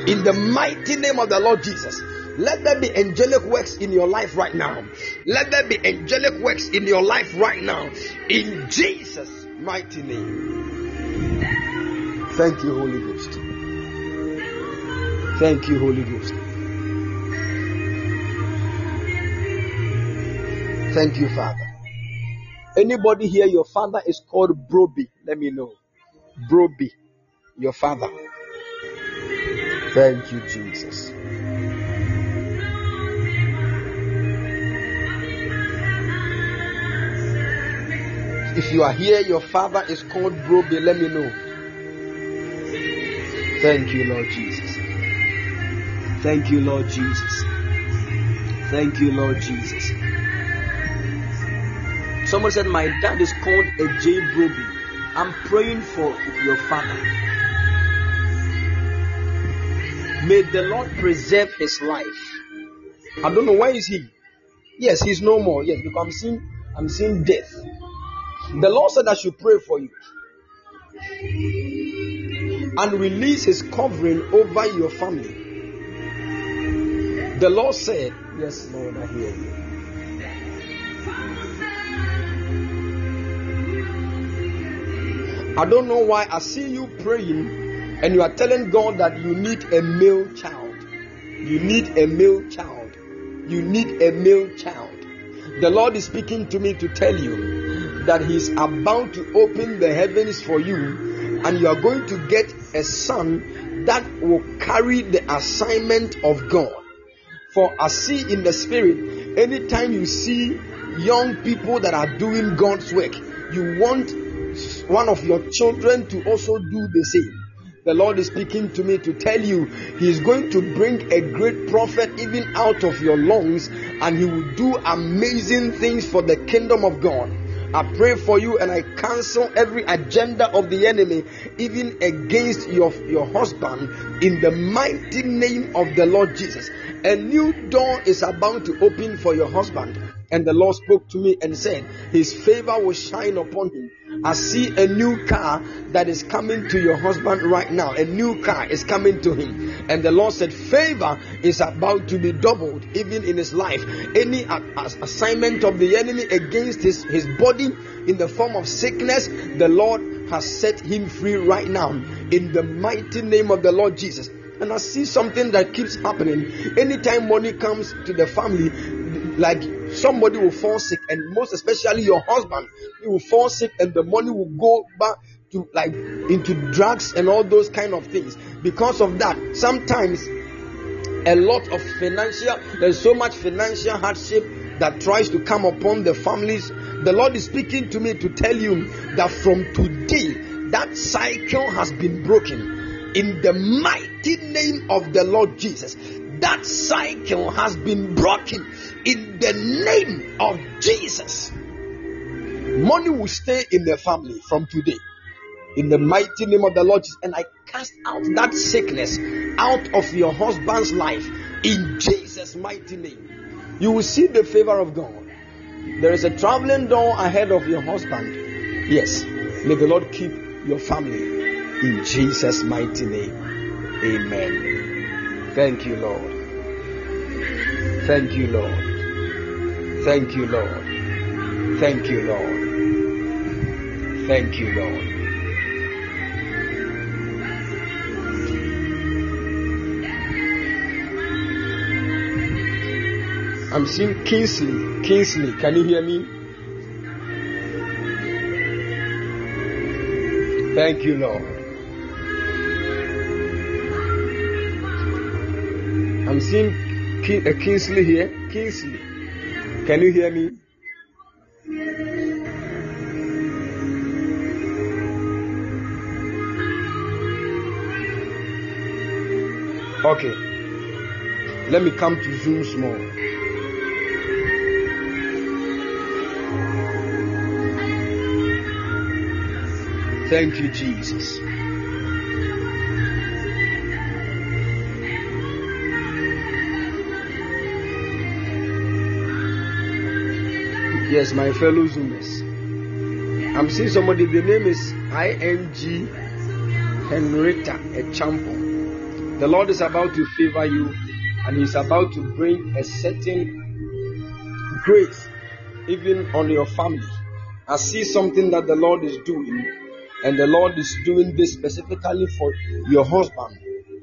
[SPEAKER 2] In the mighty name of the Lord Jesus. Let there be angelic works in your life right now. Let there be angelic works in your life right now. In Jesus' mighty name. Thank you, Holy Ghost. Thank you, Holy Ghost. Thank you, Father. Anybody here, your father is called Broby? Let me know. Broby, your father. Thank you, Jesus. If you are here, your father is called Broby, let me know. Thank you, Lord Jesus. Thank you, Lord Jesus. Thank you, Lord Jesus. Someone said, My dad is called a J. Broby. I'm praying for your father. May the Lord preserve his life. I don't know where is he. Yes, he's no more. Yes, because I'm seeing I'm seeing death. The Lord said I should pray for you and release His covering over your family. The Lord said, Yes, Lord, I hear you. I don't know why I see you praying and you are telling God that you need a male child. You need a male child. You need a male child. The Lord is speaking to me to tell you that He's about to open the heavens for you, and you are going to get a son that will carry the assignment of God. For I see in the spirit, anytime you see young people that are doing God's work, you want one of your children to also do the same. The Lord is speaking to me to tell you He is going to bring a great prophet even out of your lungs, and He will do amazing things for the kingdom of God. I pray for you and I cancel every agenda of the enemy, even against your, your husband, in the mighty name of the Lord Jesus. A new door is about to open for your husband. And the Lord spoke to me and said, His favor will shine upon him. I see a new car that is coming to your husband right now. A new car is coming to him. And the Lord said, Favor is about to be doubled even in his life. Any assignment of the enemy against his, his body in the form of sickness, the Lord has set him free right now. In the mighty name of the Lord Jesus. And I see something that keeps happening. Anytime money comes to the family, like somebody will fall sick, and most especially your husband, he will fall sick, and the money will go back to like into drugs and all those kind of things. Because of that, sometimes a lot of financial there's so much financial hardship that tries to come upon the families. The Lord is speaking to me to tell you that from today, that cycle has been broken in the mighty name of the Lord Jesus. That cycle has been broken in the name of Jesus. Money will stay in the family from today. In the mighty name of the Lord Jesus. And I cast out that sickness out of your husband's life in Jesus' mighty name. You will see the favor of God. There is a traveling door ahead of your husband. Yes. May the Lord keep your family in Jesus' mighty name. Amen. Thank you, Lord. Thank you, Lord. Thank you, Lord. Thank you, Lord. Thank you, Lord. I'm seeing Kingsley. Kingsley, can you hear me? Thank you, Lord. I'm seeing uh, Kingsley here. Kingsley, can you hear me? Okay. Let me come to Zoom small. Thank you, Jesus. Yes, my fellow Zoomers. I'm seeing somebody, the name is ING Henrietta Echampo. The Lord is about to favor you and He's about to bring a certain grace even on your family. I see something that the Lord is doing, and the Lord is doing this specifically for your husband.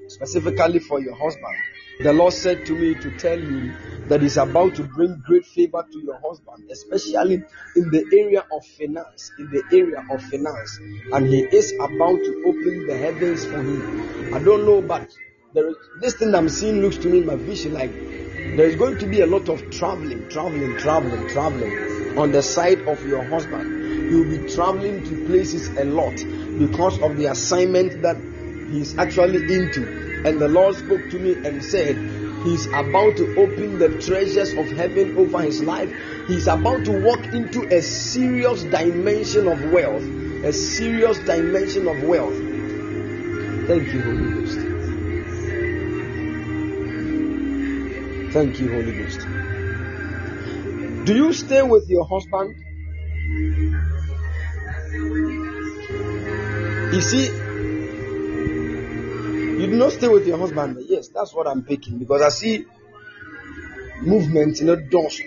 [SPEAKER 2] Specifically for your husband. The Lord said to me to tell you that He's about to bring great favor to your husband, especially in the area of finance. In the area of finance, and He is about to open the heavens for him. I don't know, but there is this thing I'm seeing looks to me in my vision like there is going to be a lot of traveling, traveling, traveling, traveling on the side of your husband. Will be traveling to places a lot because of the assignment that he's actually into. And the Lord spoke to me and said, He's about to open the treasures of heaven over his life. He's about to walk into a serious dimension of wealth. A serious dimension of wealth. Thank you, Holy Ghost. Thank you, Holy Ghost. Do you stay with your husband? You see, you do not stay with your husband. Yes, that's what I'm picking because I see movement in a doors,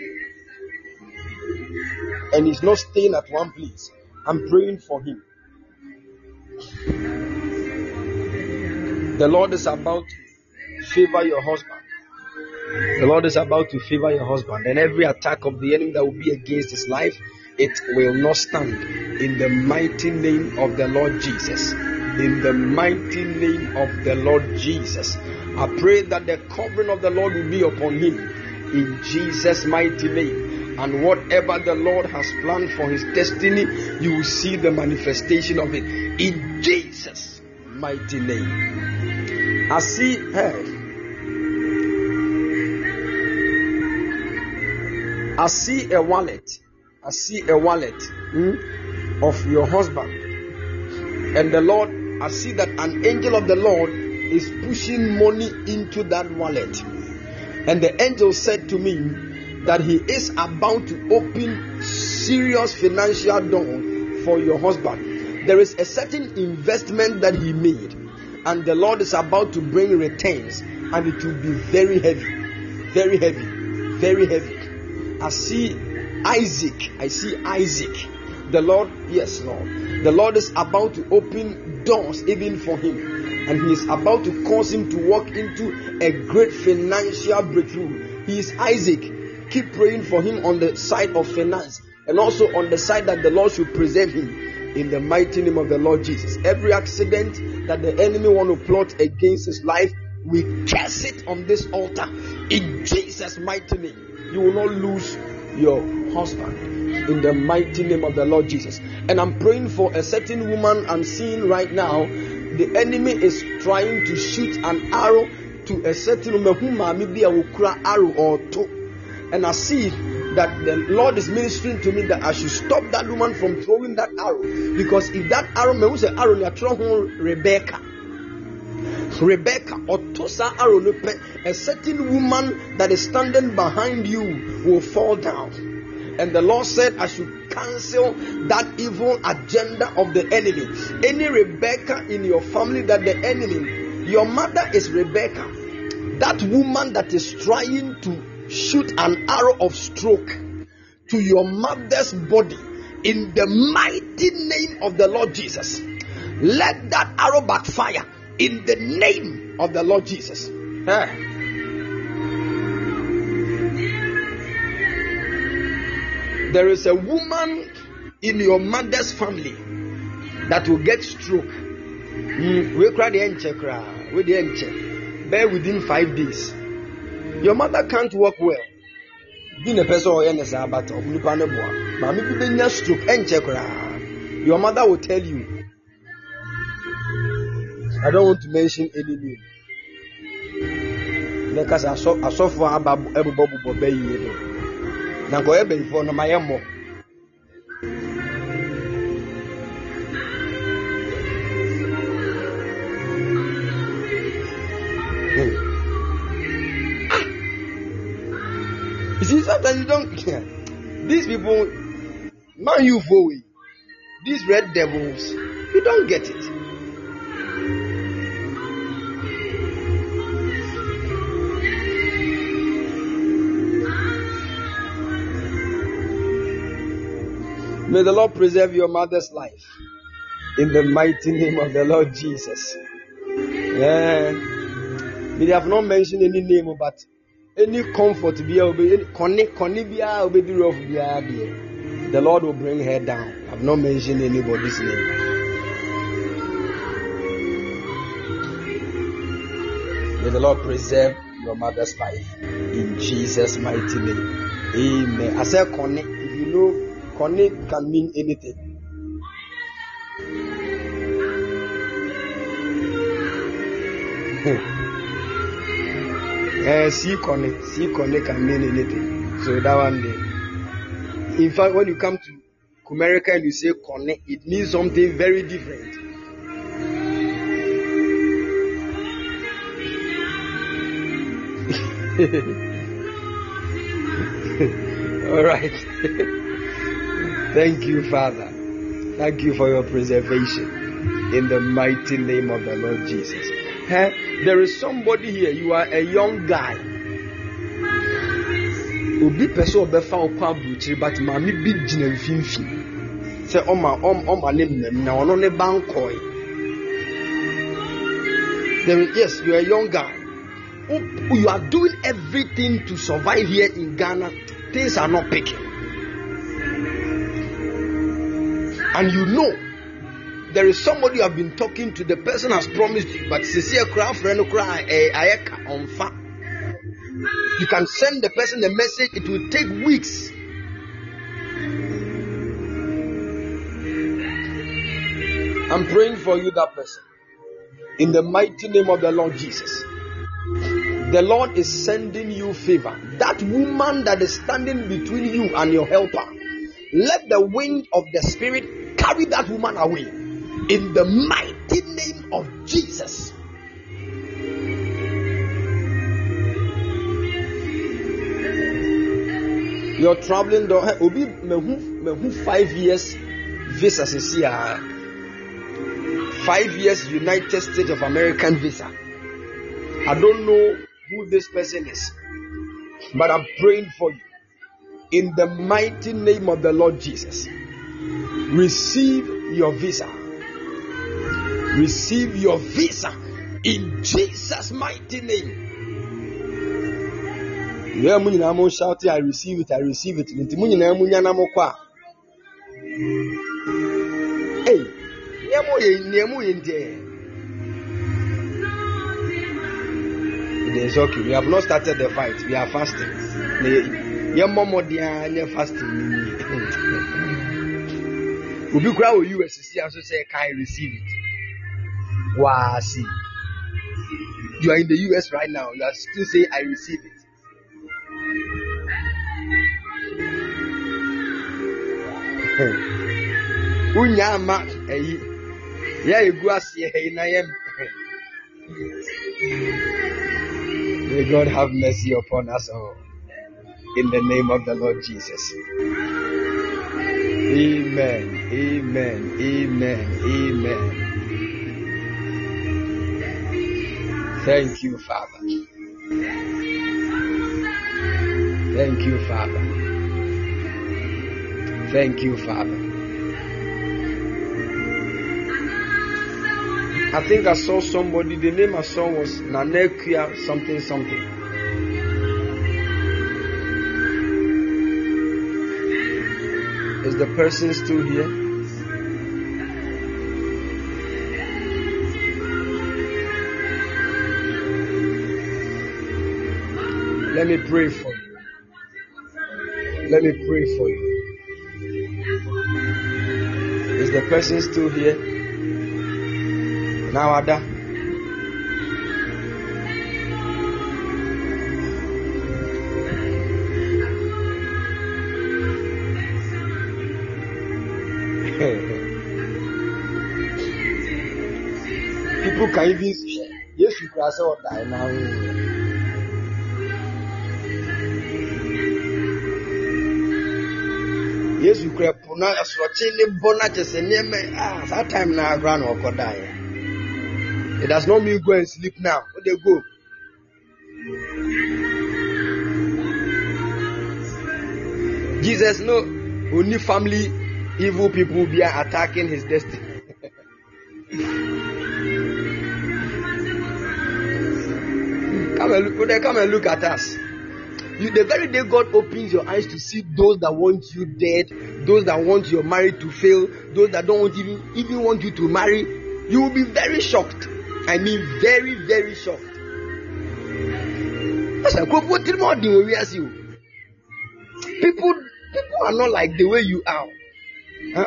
[SPEAKER 2] and he's not staying at one place. I'm praying for him. The Lord is about to favor your husband. The Lord is about to favor your husband, and every attack of the enemy that will be against his life, it will not stand. In the mighty name of the Lord Jesus. In the mighty name of the Lord Jesus. I pray that the covering of the Lord will be upon him. In Jesus' mighty name. And whatever the Lord has planned for his destiny, you will see the manifestation of it. In Jesus' mighty name. I see her. I see a wallet. I see a wallet hmm, of your husband. And the Lord, I see that an angel of the Lord is pushing money into that wallet. And the angel said to me that he is about to open serious financial door for your husband. There is a certain investment that he made, and the Lord is about to bring returns, and it will be very heavy, very heavy, very heavy. I see Isaac. I see Isaac. The Lord, yes, Lord. The Lord is about to open doors even for him. And he is about to cause him to walk into a great financial breakthrough. He is Isaac. Keep praying for him on the side of finance and also on the side that the Lord should preserve him in the mighty name of the Lord Jesus. Every accident that the enemy want to plot against his life, we curse it on this altar in Jesus' mighty name you will not lose your husband in the mighty name of the Lord Jesus. And I'm praying for a certain woman I'm seeing right now. The enemy is trying to shoot an arrow to a certain woman who maybe a arrow or two. And I see that the Lord is ministering to me that I should stop that woman from throwing that arrow. Because if that arrow, me say arrow, you throw Rebecca. Rebecca or Tosa Aronupe, a certain woman that is standing behind you will fall down. And the Lord said, I should cancel that evil agenda of the enemy. Any Rebecca in your family that the enemy, your mother is Rebecca, that woman that is trying to shoot an arrow of stroke to your mother's body in the mighty name of the Lord Jesus. Let that arrow backfire in the name of the Lord Jesus. There is a woman in your mother's family that will get stroke. Mm, we cry the enche cry. We the enche. Bear within five days. Your mother can't walk well. Being a person or any sabat of Nipaneboa. Mammy be stroke enche cry. Your mother will tell you. I don't want to mention any name. Because I saw I saw for everybody bubble Na nkɔyɛ bɛyifoɔ no ma yɛ mmɔ. You see, sometimes you don't. These people, man, you away. These red devils, you don't get it. May the Lord preserve your mother's life in the mighty name of the Lord Jesus. Yeah. We have not mentioned any name, but any comfort the Lord will bring her down. I've not mentioned anybody's name. May the Lord preserve your mother's life in Jesus' mighty name. Amen. I said connect. If you know connect can mean anything. uh, see connect, see connect can mean anything. So that one day. In fact, when you come to America and you say connect, it means something very different. All right. Thank you, Father. Thank you for your preservation in the mighty name of the Lord Jesus. Huh? There is somebody here, you are a young guy. obi pɛ sɛ ɔbɛfa wo kɔ aburukyiri but maame bi gyina mfimfini sɛ ɔma ɔma ne mmam na ɔno ne ba nkɔe yes you are a young guy you are doing everything to survive here in ghana things are not picking and you know there is somebody you have been talking to the person has promised you but sincere cry friend cry ayeka on fa you can send the person a message it will take weeks. I'm praying for you that person. In the mighty name of the lord jesus. The lord is sending you favor. That woman that is standing between you and your helper let the wind of the spirit carry that woman away in the mighty name of Jesus. You're traveling obi mehu mehu five years visa sisi a ah. five years United States of American visa. I don't know who this person is, but I'm praying for you in the mighty name of the Lord Jesus. Receive your visa. Receive your visa in Jesus' mighty name. Yeah, mu nyinaa mo shout I receive it, I receive it. Nti mu nyinaa mu nyana mo kɔ a. Yɛ yɛ ndeɛ. It is okay. We have not started the fight. We are fasting. Yɛn mmɔ mmɔden a nyɛ fasting. Obi kura wɔ US si aso sɛ can I receive it? Waa see. You are in the US right now. You are still saying I receive it. wonya ama ɛyi yɛ egu aseɛ ɛyi na yɛ May God have mercy upon us all. In the name of the Lord Jesus. Amen. Amen. Amen. Amen. Thank you, Father. Thank you, Father. Thank you, Father. I think I saw somebody, the name I saw was Nanekia something something. Is the person still here? Let me pray for you. Let me pray for you. Is the person still here? Now, Ada. Can even yes, you can say what I now. yesu kura po na asorɔkye ne bɔ na kyɛ sɛ nneɛma ah saa time na agora na ɔkɔ da yɛ it does not mean go and sleep now o dey go. jesus no only family evil people be attacking his destiny. Come and look, come and look at us. You, the very day God opens your eyes to see those that want you dead, those that want your marriage to fail, those that don't want even even want you to marry, you will be very shocked. I mean, very very shocked. People people are not like the way you are.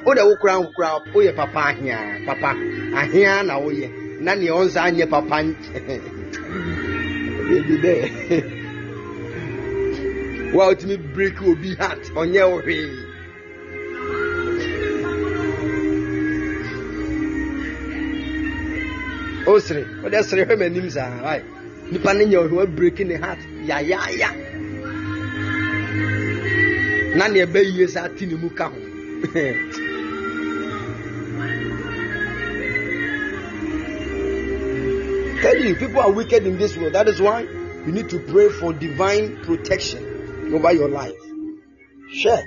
[SPEAKER 2] Oh, the okra okra, oh yeah, papa here, papa, ahia na yeah, na ne onza anye papa. Baby there. wa otumi break obi heart ɔnyɛ wo hwee o sere o de sere hwɛ m'anim saa ayi nipa ne nyɛ ɔhwɛ break ne heart? Yayaaya na nea ɛbɛ yie saa ti ne mu ka ho tell you people are wicked in this world that is why you need to pray for divine protection over your life. Sure.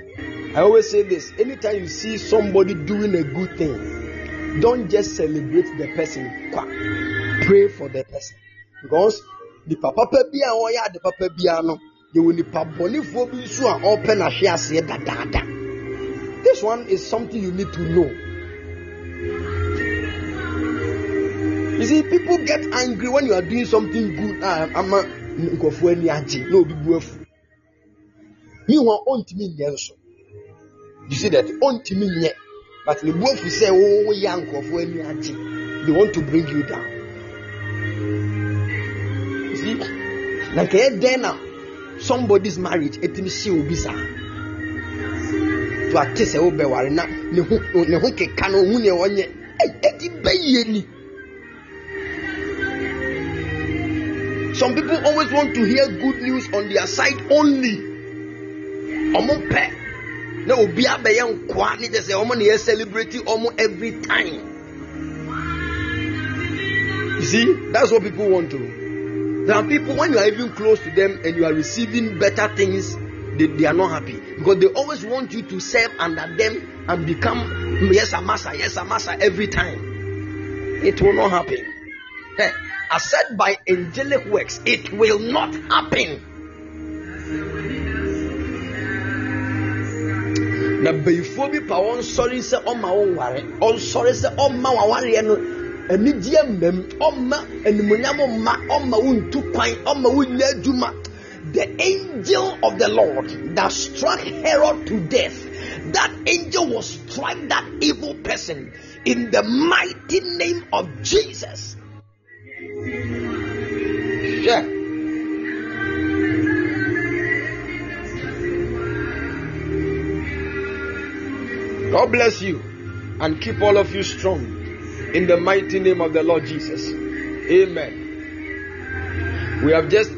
[SPEAKER 2] I always say this anytime you see somebody doing a good thing, don't just celebrate the person. Pray for the person. Because the papa bi a wɔyɛ the papa bi no yɛwɔ nipa bɔnifoɔ bi nso a ɔpɛ n'ahwe aseɛ dadaada. This one is something you need to know. You see, people get angry when you are doing something good. Ah, ama nkurɔfoɔ ani agye na obi bu afu. meanwhile ɔntumi nyɛ nso you see that ɔntumi nyɛ but ne bu afu sɛ wɔyɛ nkurɔfoɔ ani agye they want to bring you down you see na nkɛyɛ dɛn na somebody's marriage etimi si obi saa to ate sɛ wobɛware na ne ho ne ho keka no ohun nea wɔnyɛ eti bɛyie ni. Some people always want to hear good news on their side only. Ọmọ pẹ na obi abẹyẹ nkwa ne kyẹ sẹ ọmọ na yẹ celebrate ọmọ every time. You see, that's what people want to. There are people when you are even close to them and you are receiving better things, they, they are not happy because they always want you to serve under them and become yes a master, yes a master every time. It will not happen. Hey, as said by angelic works, it will not happen. na bɛyifoɔ bi pa wɔn sɔre sɛ ɔma wɔn ware. Ɔnsɔre sɛ ɔma wɔn awareɛ no anigyeɛ mmam ɔma animonyam mma ɔma wɔn ntu kwan ɔma wɔn nyɛ adwuma. The angel of the lord that struck herod to death that angel will strike that evil person in the mighty name of jesus yeah. God bless you and keep all of you strong in the mighty name of the Lord Jesus. Amen. We have just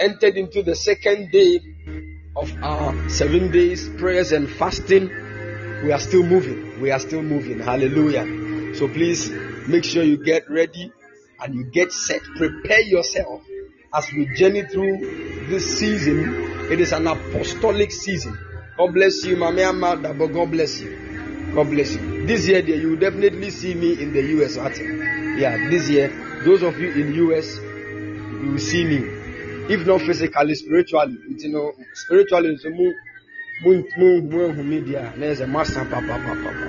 [SPEAKER 2] entered into the second day of our seven days prayers and fasting. We are still moving. We are still moving. Hallelujah. So please make sure you get ready and you get set. Prepare yourself as we journey through this season. It is an apostolic season. God bless you, Mama Amada, but God bless you. God bless you. This year, you will definitely see me in the US. Yeah, this year, those of you in US, you will see me. If not physically, spiritually, you know, spiritually, so mohu media na ɛsɛ moasa papapapapa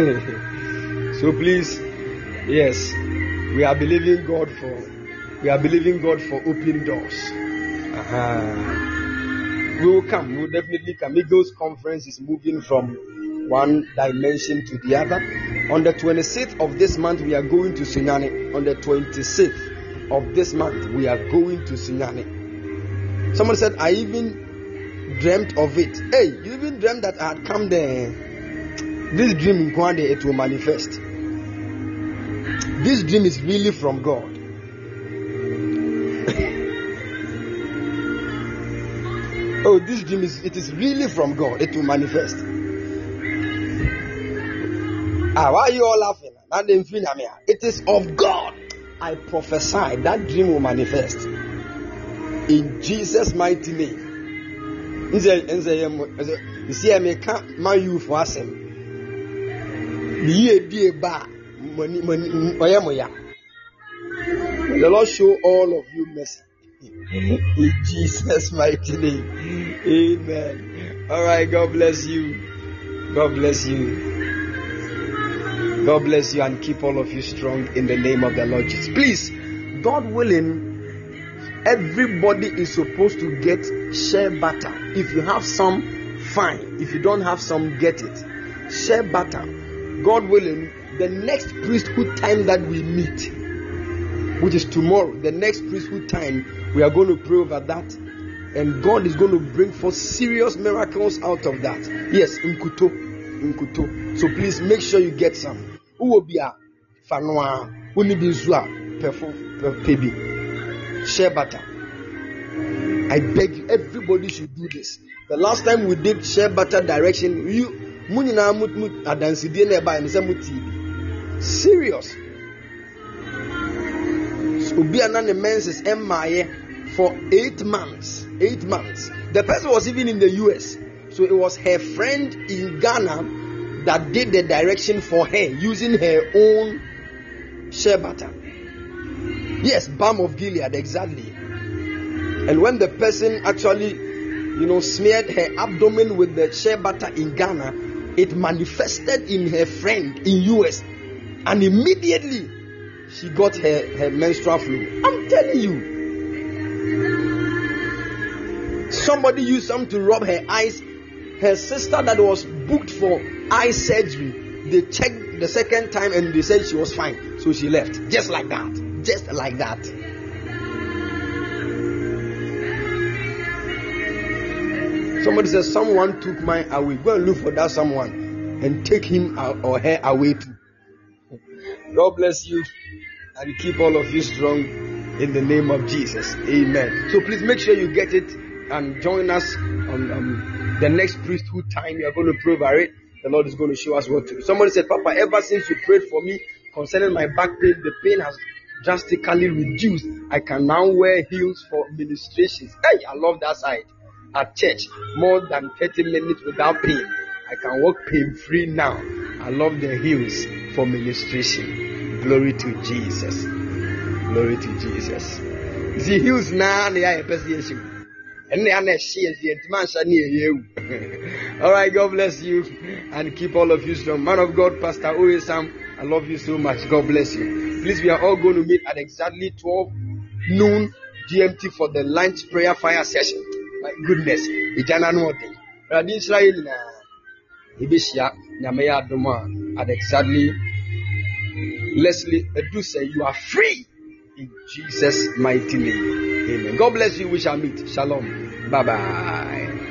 [SPEAKER 2] so please yes we are believing god for we are believing god for open doors. Uh-huh. we will come we will definitely come. Eagles conference is moving from one dimension to the other on the 26th of this month we are going to sunyani. On the 26th of this month we are going to sunyani. Someone said i even dreamt of it. Hey you even dreamt that i had come there this dream in Kwande, it will manifest. This dream is really from God. oh, this dream is it is really from God. It will manifest. Ah, why are you all laughing? It is of God. I prophesy that dream will manifest in Jesus' mighty name. You see, I make my youth for us the Lord show all of you mercy. In Jesus' mighty name. Amen. All right. God bless you. God bless you. God bless you and keep all of you strong in the name of the Lord Jesus. Please, God willing, everybody is supposed to get share butter. If you have some, fine. If you don't have some, get it. Share butter God willing, the next priesthood time that we meet, which is tomorrow, the next priesthood time, we are going to pray over that. And God is going to bring forth serious miracles out of that. Yes, Nkuto. Nkuto. So please make sure you get some. Uobia, Fanwa, Unibizua, Pebi, Shea butter. I beg you, everybody should do this. The last time we did shea butter direction, you mu nyinaa mu mu adansidie na ɛbaa sɛ mu tii bi serious. Obi a na ne menses ɛmmaayɛ for eight months eight months. The person was even in the US so it was her friend in Ghana that did the direction for her using her own shea butter. Yes balm of Gilead exactly. And when the person actually you know smeared her abdomen with the shea butter in Ghana it manifested in her friend in US, and immediately she got her, her menstrual flow. I'm telling you. Somebody used some to rub her eyes. Her sister that was booked for eye surgery, they checked the second time and they said she was fine. So she left. Just like that. Just like that. Somebody says, Someone took mine away. Go and look for that someone and take him or her away too. God bless you and keep all of you strong in the name of Jesus. Amen. So please make sure you get it and join us on um, the next priesthood time. You are going to pray about it. The Lord is going to show us what to do. Somebody said, Papa, ever since you prayed for me concerning my back pain, the pain has drastically reduced. I can now wear heels for ministrations. Hey, I love that side at church more than 30 minutes without pain. I can walk pain free now. I love the hills for ministration. Glory to Jesus. Glory to Jesus. The hills now they are a worship. and they are All right, God bless you and keep all of you strong. Man of God, Pastor Oyesam, I love you so much. God bless you. Please, we are all going to meet at exactly 12 noon GMT for the lunch prayer fire session. goodness. Itana no thing but in Israel na nyame na me a and exactly Leslie edu say you are free in Jesus mighty name. Amen. God bless you. We shall meet. Shalom. Bye bye